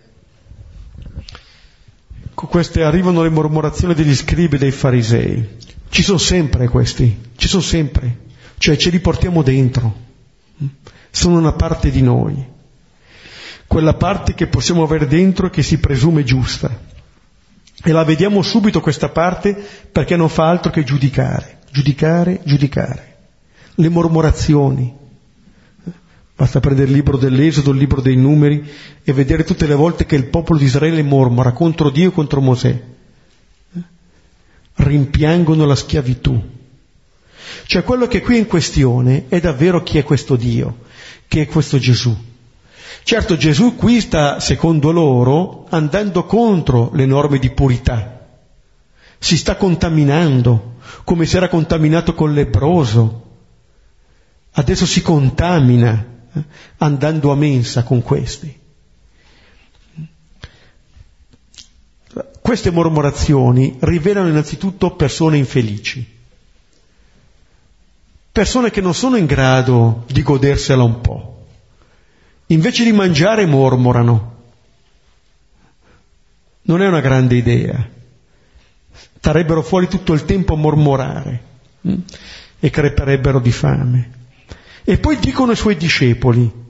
Con queste arrivano le mormorazioni degli scribi e dei farisei. Ci sono sempre questi, ci sono sempre, cioè ce li portiamo dentro, sono una parte di noi, quella parte che possiamo avere dentro che si presume giusta e la vediamo subito questa parte perché non fa altro che giudicare, giudicare, giudicare. Le mormorazioni. Basta prendere il libro dell'Esodo, il libro dei numeri e vedere tutte le volte che il popolo di Israele mormora contro Dio e contro Mosè. Rimpiangono la schiavitù. Cioè quello che qui è in questione è davvero chi è questo Dio, chi è questo Gesù. Certo Gesù qui sta, secondo loro, andando contro le norme di purità. Si sta contaminando, come si era contaminato col lebroso. Adesso si contamina eh, andando a mensa con questi. Queste mormorazioni rivelano innanzitutto persone infelici, persone che non sono in grado di godersela un po' invece di mangiare mormorano. Non è una grande idea. Starebbero fuori tutto il tempo a mormorare hm? e creperebbero di fame. E poi dicono ai suoi discepoli,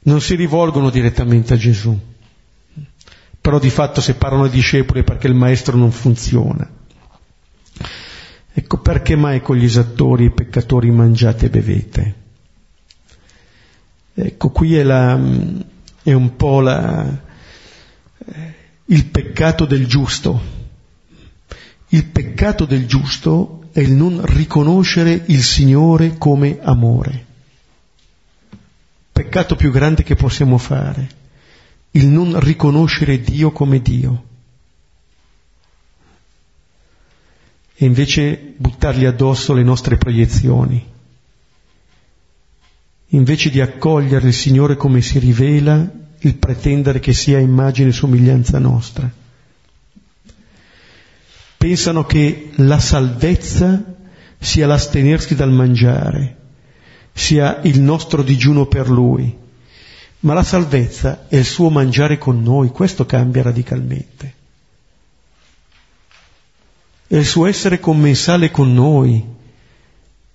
non si rivolgono direttamente a Gesù, però di fatto se parlano ai discepoli perché il maestro non funziona. Ecco perché mai con gli esattori e peccatori mangiate e bevete. Ecco, qui è, la, è un po' la, il peccato del giusto. Il peccato del giusto è il non riconoscere il Signore come amore. Peccato più grande che possiamo fare, il non riconoscere Dio come Dio. E invece buttargli addosso le nostre proiezioni. Invece di accogliere il Signore come si rivela, il pretendere che sia immagine e somiglianza nostra. Pensano che la salvezza sia l'astenersi dal mangiare, sia il nostro digiuno per Lui, ma la salvezza è il suo mangiare con noi, questo cambia radicalmente è il suo essere commensale con noi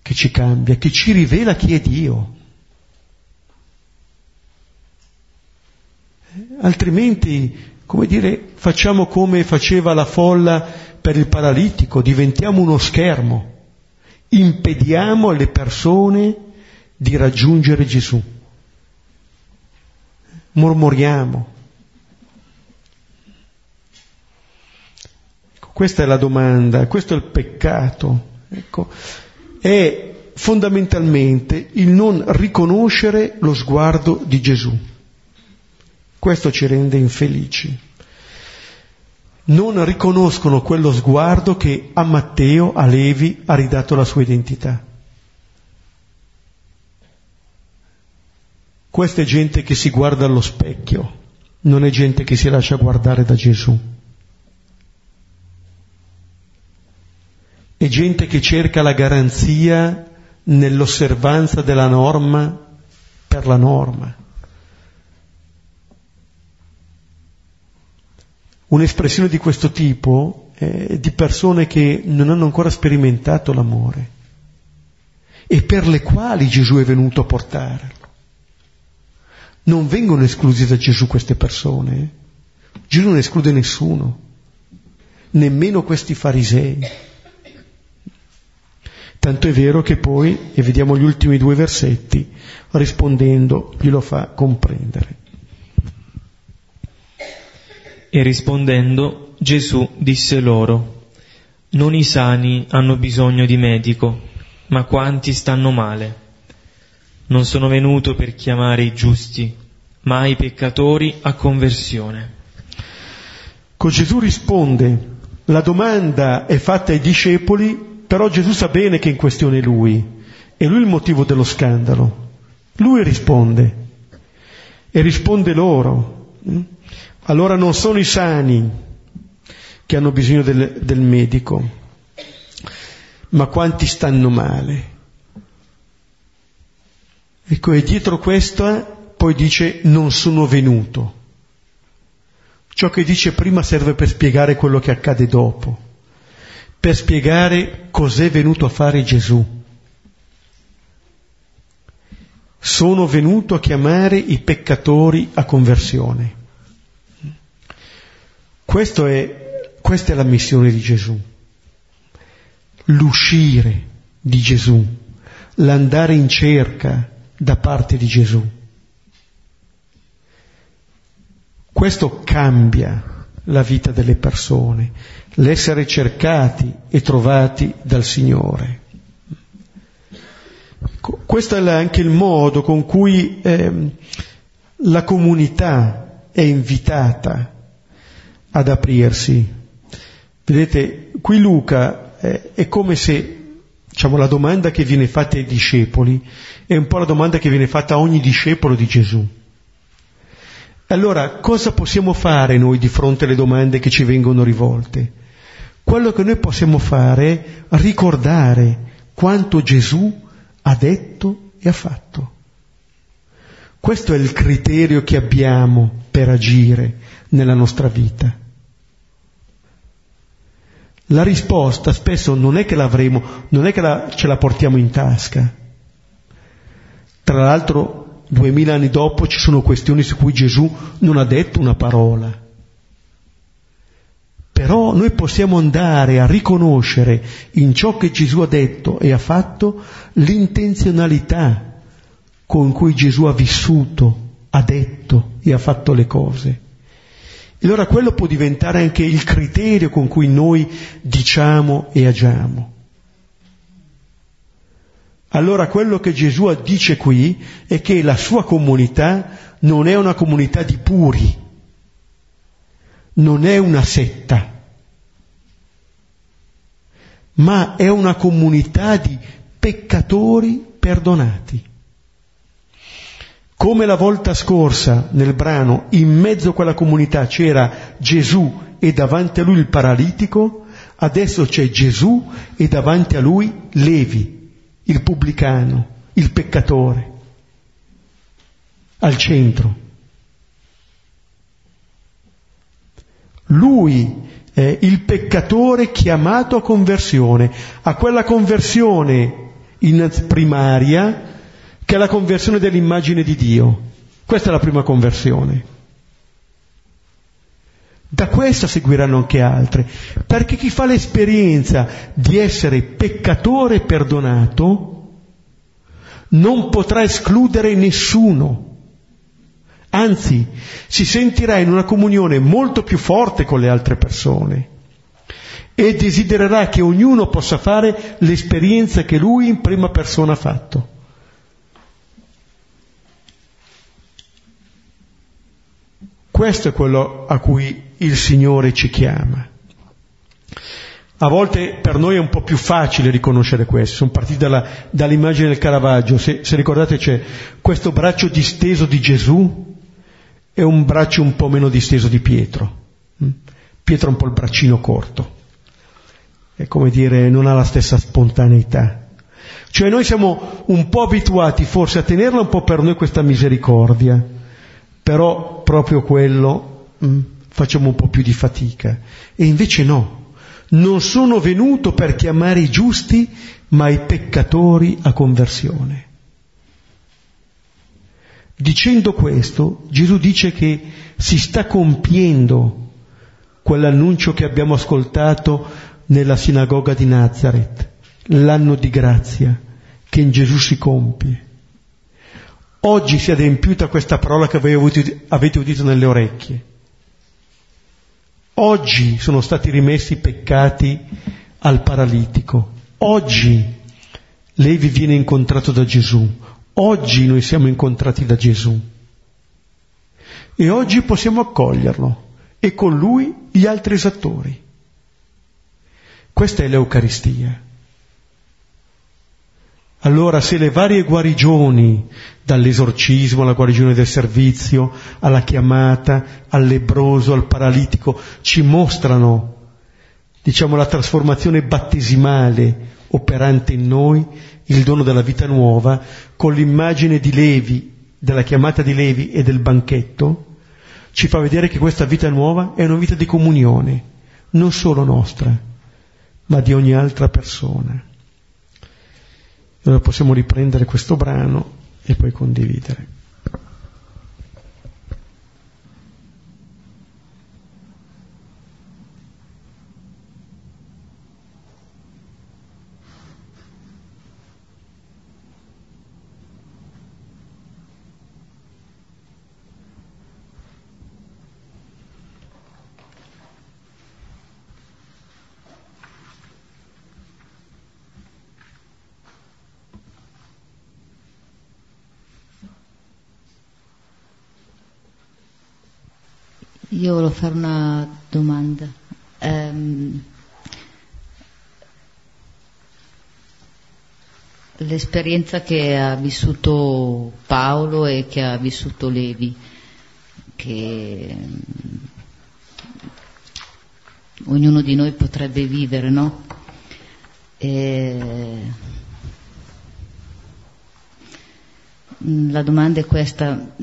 che ci cambia, che ci rivela chi è Dio. Altrimenti, come dire, facciamo come faceva la folla per il paralitico, diventiamo uno schermo, impediamo alle persone di raggiungere Gesù. Mormoriamo. Questa è la domanda, questo è il peccato. Ecco. È fondamentalmente il non riconoscere lo sguardo di Gesù. Questo ci rende infelici. Non riconoscono quello sguardo che a Matteo, a Levi, ha ridato la sua identità. Questa è gente che si guarda allo specchio, non è gente che si lascia guardare da Gesù. È gente che cerca la garanzia nell'osservanza della norma per la norma. Un'espressione di questo tipo è di persone che non hanno ancora sperimentato l'amore e per le quali Gesù è venuto a portarlo. Non vengono esclusi da Gesù queste persone. Gesù non esclude nessuno, nemmeno questi farisei. Tanto è vero che poi, e vediamo gli ultimi due versetti, rispondendo glielo fa comprendere. E rispondendo Gesù disse loro, non i sani hanno bisogno di medico, ma quanti stanno male. Non sono venuto per chiamare i giusti, ma i peccatori a conversione. Con Gesù risponde, la domanda è fatta ai discepoli però Gesù sa bene che in questione è lui, e lui è il motivo dello scandalo. Lui risponde, e risponde loro. Allora non sono i sani che hanno bisogno del, del medico, ma quanti stanno male. Ecco, e dietro questa poi dice non sono venuto. Ciò che dice prima serve per spiegare quello che accade dopo per spiegare cos'è venuto a fare Gesù. Sono venuto a chiamare i peccatori a conversione. È, questa è la missione di Gesù. L'uscire di Gesù, l'andare in cerca da parte di Gesù. Questo cambia la vita delle persone, l'essere cercati e trovati dal Signore. Questo è anche il modo con cui eh, la comunità è invitata ad aprirsi. Vedete, qui Luca eh, è come se diciamo, la domanda che viene fatta ai discepoli è un po' la domanda che viene fatta a ogni discepolo di Gesù. Allora, cosa possiamo fare noi di fronte alle domande che ci vengono rivolte? Quello che noi possiamo fare è ricordare quanto Gesù ha detto e ha fatto. Questo è il criterio che abbiamo per agire nella nostra vita. La risposta spesso non è che l'avremo, non è che la, ce la portiamo in tasca. Tra l'altro duemila anni dopo ci sono questioni su cui Gesù non ha detto una parola. Però noi possiamo andare a riconoscere in ciò che Gesù ha detto e ha fatto l'intenzionalità con cui Gesù ha vissuto, ha detto e ha fatto le cose. E allora quello può diventare anche il criterio con cui noi diciamo e agiamo. Allora quello che Gesù dice qui è che la sua comunità non è una comunità di puri, non è una setta, ma è una comunità di peccatori perdonati. Come la volta scorsa nel brano, in mezzo a quella comunità c'era Gesù e davanti a lui il paralitico, adesso c'è Gesù e davanti a lui Levi, il pubblicano, il peccatore, al centro. Lui è il peccatore chiamato a conversione, a quella conversione in primaria che è la conversione dell'immagine di Dio. Questa è la prima conversione. Da questa seguiranno anche altre, perché chi fa l'esperienza di essere peccatore perdonato non potrà escludere nessuno. Anzi, si sentirà in una comunione molto più forte con le altre persone e desidererà che ognuno possa fare l'esperienza che lui in prima persona ha fatto. Questo è quello a cui il Signore ci chiama. A volte per noi è un po' più facile riconoscere questo, sono partiti dalla, dall'immagine del Caravaggio, se, se ricordate c'è questo braccio disteso di Gesù e un braccio un po' meno disteso di Pietro. Mm? Pietro ha un po' il braccino corto, è come dire non ha la stessa spontaneità. Cioè noi siamo un po' abituati forse a tenerla un po' per noi questa misericordia, però proprio quello mh, mm, facciamo un po' più di fatica. E invece no, non sono venuto per chiamare i giusti, ma i peccatori a conversione. Dicendo questo, Gesù dice che si sta compiendo quell'annuncio che abbiamo ascoltato nella sinagoga di Nazareth, l'anno di grazia che in Gesù si compie. Oggi si è adempiuta questa parola che voi avete udito nelle orecchie. Oggi sono stati rimessi i peccati al paralitico. Oggi Levi viene incontrato da Gesù. Oggi noi siamo incontrati da Gesù. E oggi possiamo accoglierlo e con lui gli altri esattori. Questa è l'Eucaristia. Allora se le varie guarigioni, dall'esorcismo alla guarigione del servizio, alla chiamata, al lebroso, al paralitico, ci mostrano, diciamo, la trasformazione battesimale operante in noi, il dono della vita nuova, con l'immagine di Levi, della chiamata di Levi e del banchetto, ci fa vedere che questa vita nuova è una vita di comunione, non solo nostra, ma di ogni altra persona. Allora possiamo riprendere questo brano e poi condividere. Io volevo fare una domanda. Um, l'esperienza che ha vissuto Paolo e che ha vissuto Levi, che um, ognuno di noi potrebbe vivere, no? E, la domanda è questa,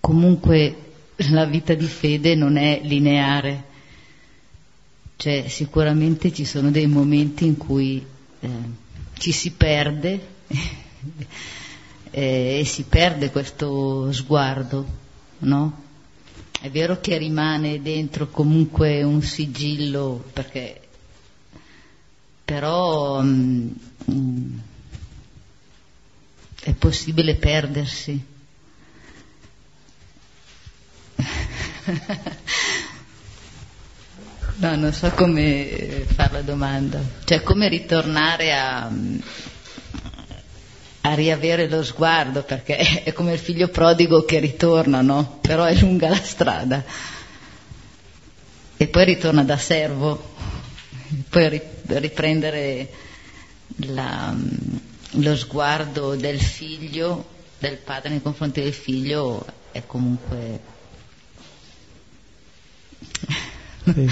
comunque la vita di fede non è lineare, cioè sicuramente ci sono dei momenti in cui eh, ci si perde eh, e si perde questo sguardo, no? È vero che rimane dentro comunque un sigillo, perché però mh, mm, mh, è possibile perdersi. no, non so come fare la domanda. Cioè, come ritornare a, a riavere lo sguardo, perché è come il figlio prodigo che ritorna, no? Però è lunga la strada. E poi ritorna da servo, poi riprendere la, lo sguardo del figlio, del padre nei confronti del figlio, è comunque sì.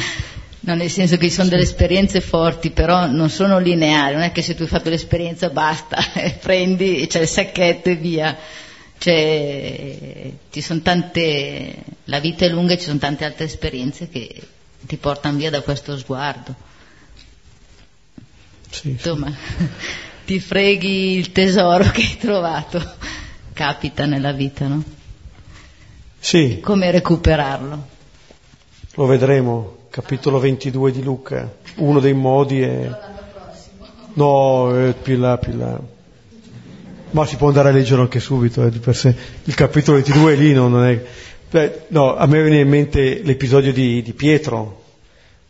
No, nel senso che ci sono delle esperienze forti, però non sono lineari, non è che se tu hai fatto l'esperienza basta, prendi, c'è il sacchetto e via. Cioè, ci sono tante, la vita è lunga e ci sono tante altre esperienze che ti portano via da questo sguardo. Sì, Insomma, sì. ti freghi il tesoro che hai trovato, capita nella vita, no? Sì. Come recuperarlo? Lo vedremo, capitolo 22 di Luca, uno dei modi è... No, è più là, più là. Ma si può andare a leggere anche subito, eh, di per sé. Il capitolo 22 è lì, no, non è... Beh, no, a me viene in mente l'episodio di, di Pietro,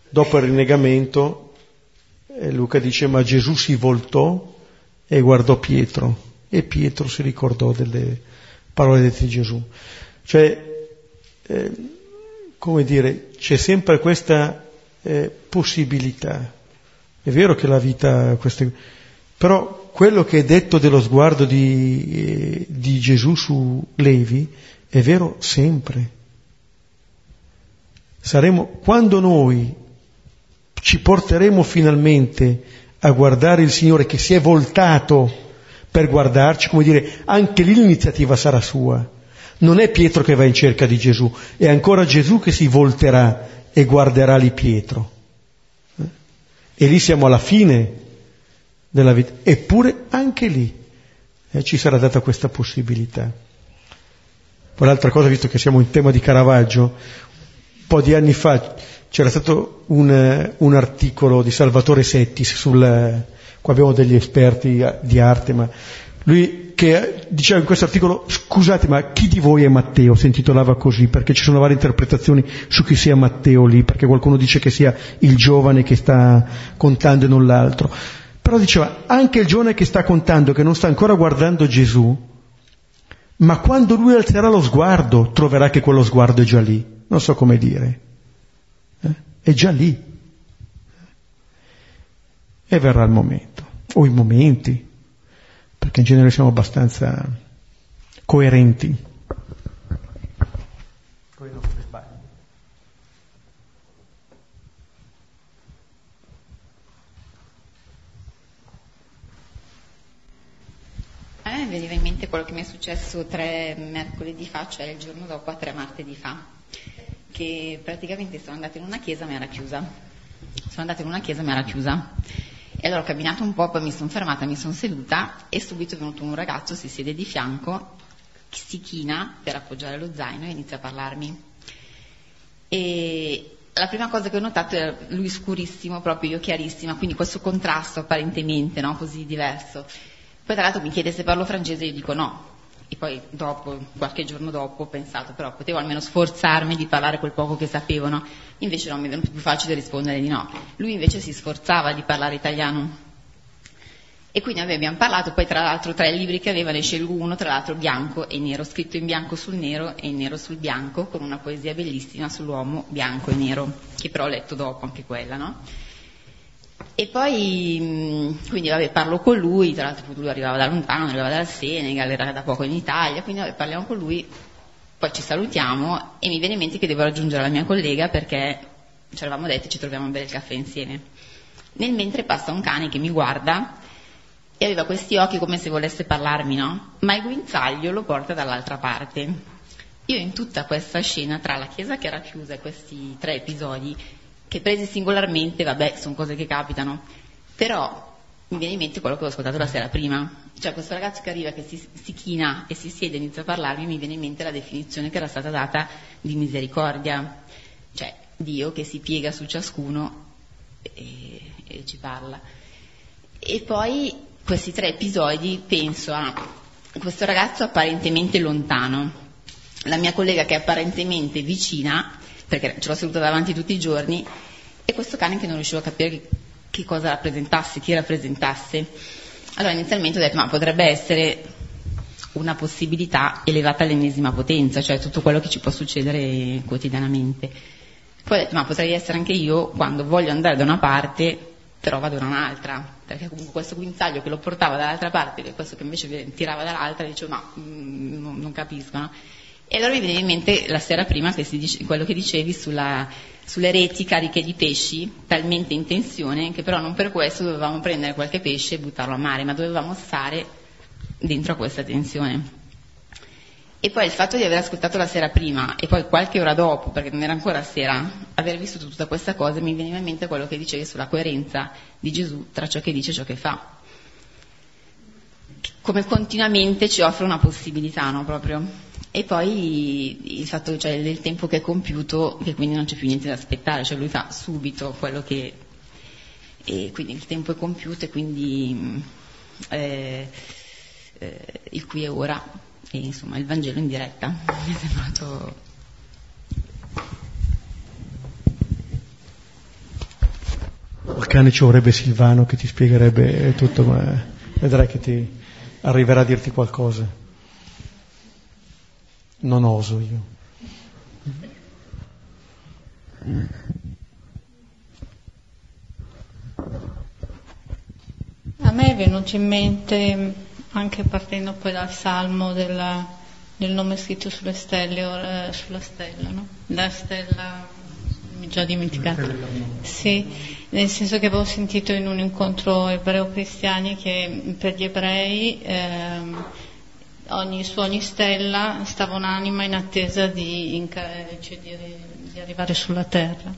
dopo il rinnegamento, eh, Luca dice, ma Gesù si voltò e guardò Pietro, e Pietro si ricordò delle parole dette di Gesù. Cioè, eh, come dire, c'è sempre questa eh, possibilità. È vero che la vita, queste, però quello che è detto dello sguardo di, eh, di Gesù su Levi è vero sempre. Saremo, quando noi ci porteremo finalmente a guardare il Signore che si è voltato per guardarci, come dire, anche lì l'iniziativa sarà sua. Non è Pietro che va in cerca di Gesù, è ancora Gesù che si volterà e guarderà lì Pietro. Eh? E lì siamo alla fine della vita. Eppure anche lì eh, ci sarà data questa possibilità. Poi l'altra cosa, visto che siamo in tema di Caravaggio, un po' di anni fa c'era stato un, un articolo di Salvatore Settis sul, qua abbiamo degli esperti di arte, ma lui che diceva in questo articolo, scusate, ma chi di voi è Matteo? Si intitolava così, perché ci sono varie interpretazioni su chi sia Matteo lì, perché qualcuno dice che sia il giovane che sta contando e non l'altro. Però diceva, anche il giovane che sta contando, che non sta ancora guardando Gesù, ma quando lui alzerà lo sguardo, troverà che quello sguardo è già lì. Non so come dire. Eh? È già lì. E verrà il momento, o i momenti, perché in genere siamo abbastanza coerenti con i nostri sbagli. A me veniva in mente quello che mi è successo tre mercoledì fa, cioè il giorno dopo a tre martedì fa, che praticamente sono andata in una chiesa ma era chiusa. Sono andata in una chiesa ma era chiusa e allora ho camminato un po', poi mi sono fermata, mi sono seduta e subito è venuto un ragazzo, si siede di fianco, si china per appoggiare lo zaino e inizia a parlarmi. E la prima cosa che ho notato era lui scurissimo, proprio io chiarissima, quindi questo contrasto apparentemente no, così diverso. Poi tra l'altro mi chiede se parlo francese e io dico no, e poi dopo, qualche giorno dopo, ho pensato, però potevo almeno sforzarmi di parlare quel poco che sapevo, no? Invece no, mi è venuto più facile rispondere di no. Lui invece si sforzava di parlare italiano. E quindi abbiamo parlato, poi tra l'altro tra i libri che aveva ne scelgo uno, tra l'altro bianco e nero, scritto in bianco sul nero e in nero sul bianco, con una poesia bellissima sull'uomo bianco e nero, che però ho letto dopo anche quella, no? E poi, quindi vabbè, parlo con lui, tra l'altro lui arrivava da lontano, arrivava dal Senegal, era da poco in Italia, quindi vabbè, parliamo con lui, poi ci salutiamo e mi viene in mente che devo raggiungere la mia collega perché ci eravamo detti ci troviamo a bere il caffè insieme. Nel mentre passa un cane che mi guarda e aveva questi occhi come se volesse parlarmi, no? Ma il guinzaglio lo porta dall'altra parte. Io in tutta questa scena, tra la chiesa che era chiusa e questi tre episodi, che presi singolarmente, vabbè, sono cose che capitano, però mi viene in mente quello che ho ascoltato la sera prima, cioè questo ragazzo che arriva, che si, si china e si siede e inizia a parlarmi, mi viene in mente la definizione che era stata data di misericordia, cioè Dio che si piega su ciascuno e, e ci parla. E poi questi tre episodi penso a questo ragazzo apparentemente lontano, la mia collega che è apparentemente vicina, perché ce l'ho seduta davanti tutti i giorni, e questo cane che non riuscivo a capire che, che cosa rappresentasse, chi rappresentasse. Allora inizialmente ho detto, ma potrebbe essere una possibilità elevata all'ennesima potenza, cioè tutto quello che ci può succedere quotidianamente. Poi ho detto, ma potrei essere anche io quando voglio andare da una parte, però vado da un'altra, perché comunque questo guinzaglio che lo portava dall'altra parte e questo che invece tirava dall'altra, dicevo, ma mm, non, non capisco, no? E allora mi viene in mente la sera prima che dice, quello che dicevi sulla, sulle reti cariche di pesci, talmente in tensione che però non per questo dovevamo prendere qualche pesce e buttarlo a mare, ma dovevamo stare dentro a questa tensione. E poi il fatto di aver ascoltato la sera prima e poi qualche ora dopo, perché non era ancora sera, aver visto tutta questa cosa mi veniva in mente quello che dicevi sulla coerenza di Gesù tra ciò che dice e ciò che fa. Come continuamente ci offre una possibilità, no? Proprio e poi il fatto cioè, del tempo che è compiuto, che quindi non c'è più niente da aspettare, cioè lui fa subito quello che... e quindi il tempo è compiuto e quindi eh, eh, il qui e ora, e insomma il Vangelo in diretta, mi è sembrato... Il cane ci vorrebbe Silvano che ti spiegherebbe tutto, ma vedrai che ti arriverà a dirti qualcosa. Non oso io. A me è venuto in mente, anche partendo poi dal salmo della, del nome scritto sulle stelle, eh, sulla stella, no? La stella, mi già dimenticato. Sì, nel senso che avevo sentito in un incontro ebreo-cristiani che per gli ebrei ehm, ogni, su ogni stella stava un'anima in attesa di, cioè di, di arrivare sulla terra.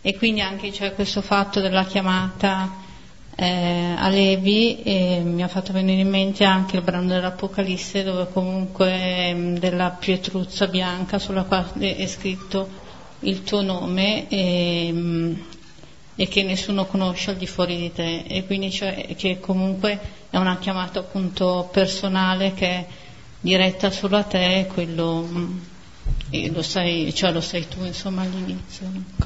E quindi anche c'è questo fatto della chiamata eh, a Levi e mi ha fatto venire in mente anche il brano dell'Apocalisse dove comunque eh, della pietruzza bianca sulla quale è scritto il tuo nome e, e, che nessuno conosce al di fuori di te e quindi cioè, che comunque è una chiamata appunto personale che è diretta sulla te quello e lo sai, cioè lo sai tu insomma all'inizio.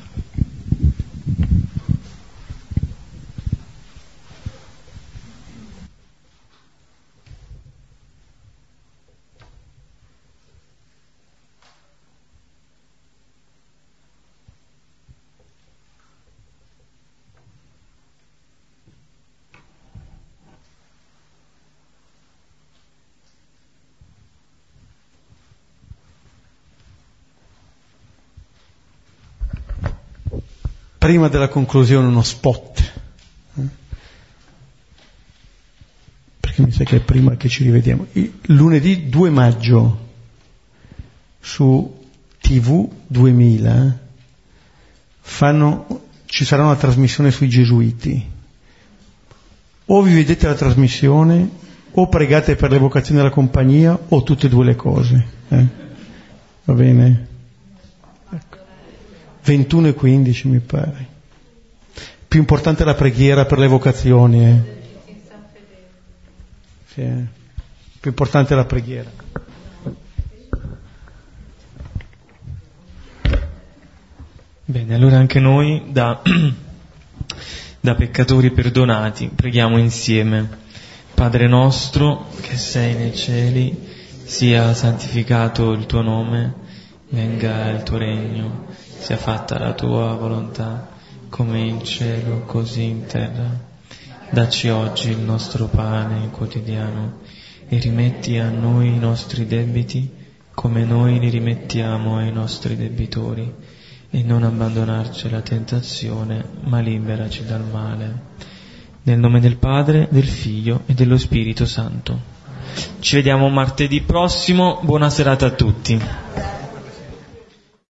Prima della conclusione uno spot. Eh? Perché mi sa che è prima che ci rivediamo. Il lunedì 2 maggio su TV 2000 fanno, ci sarà una trasmissione sui gesuiti. O vi vedete la trasmissione, o pregate per l'evocazione della compagnia, o tutte e due le cose. Eh? Va bene? 21 e 15 mi pare. Più importante è la preghiera per le vocazioni. Eh. Sì, eh. Più importante è la preghiera. Bene, allora anche noi da, da peccatori perdonati preghiamo insieme. Padre nostro che sei nei cieli, sia santificato il tuo nome, venga il tuo regno sia fatta la tua volontà, come in cielo, così in terra. Dacci oggi il nostro pane quotidiano e rimetti a noi i nostri debiti, come noi li rimettiamo ai nostri debitori, e non abbandonarci alla tentazione, ma liberaci dal male. Nel nome del Padre, del Figlio e dello Spirito Santo. Ci vediamo martedì prossimo, buona serata a tutti.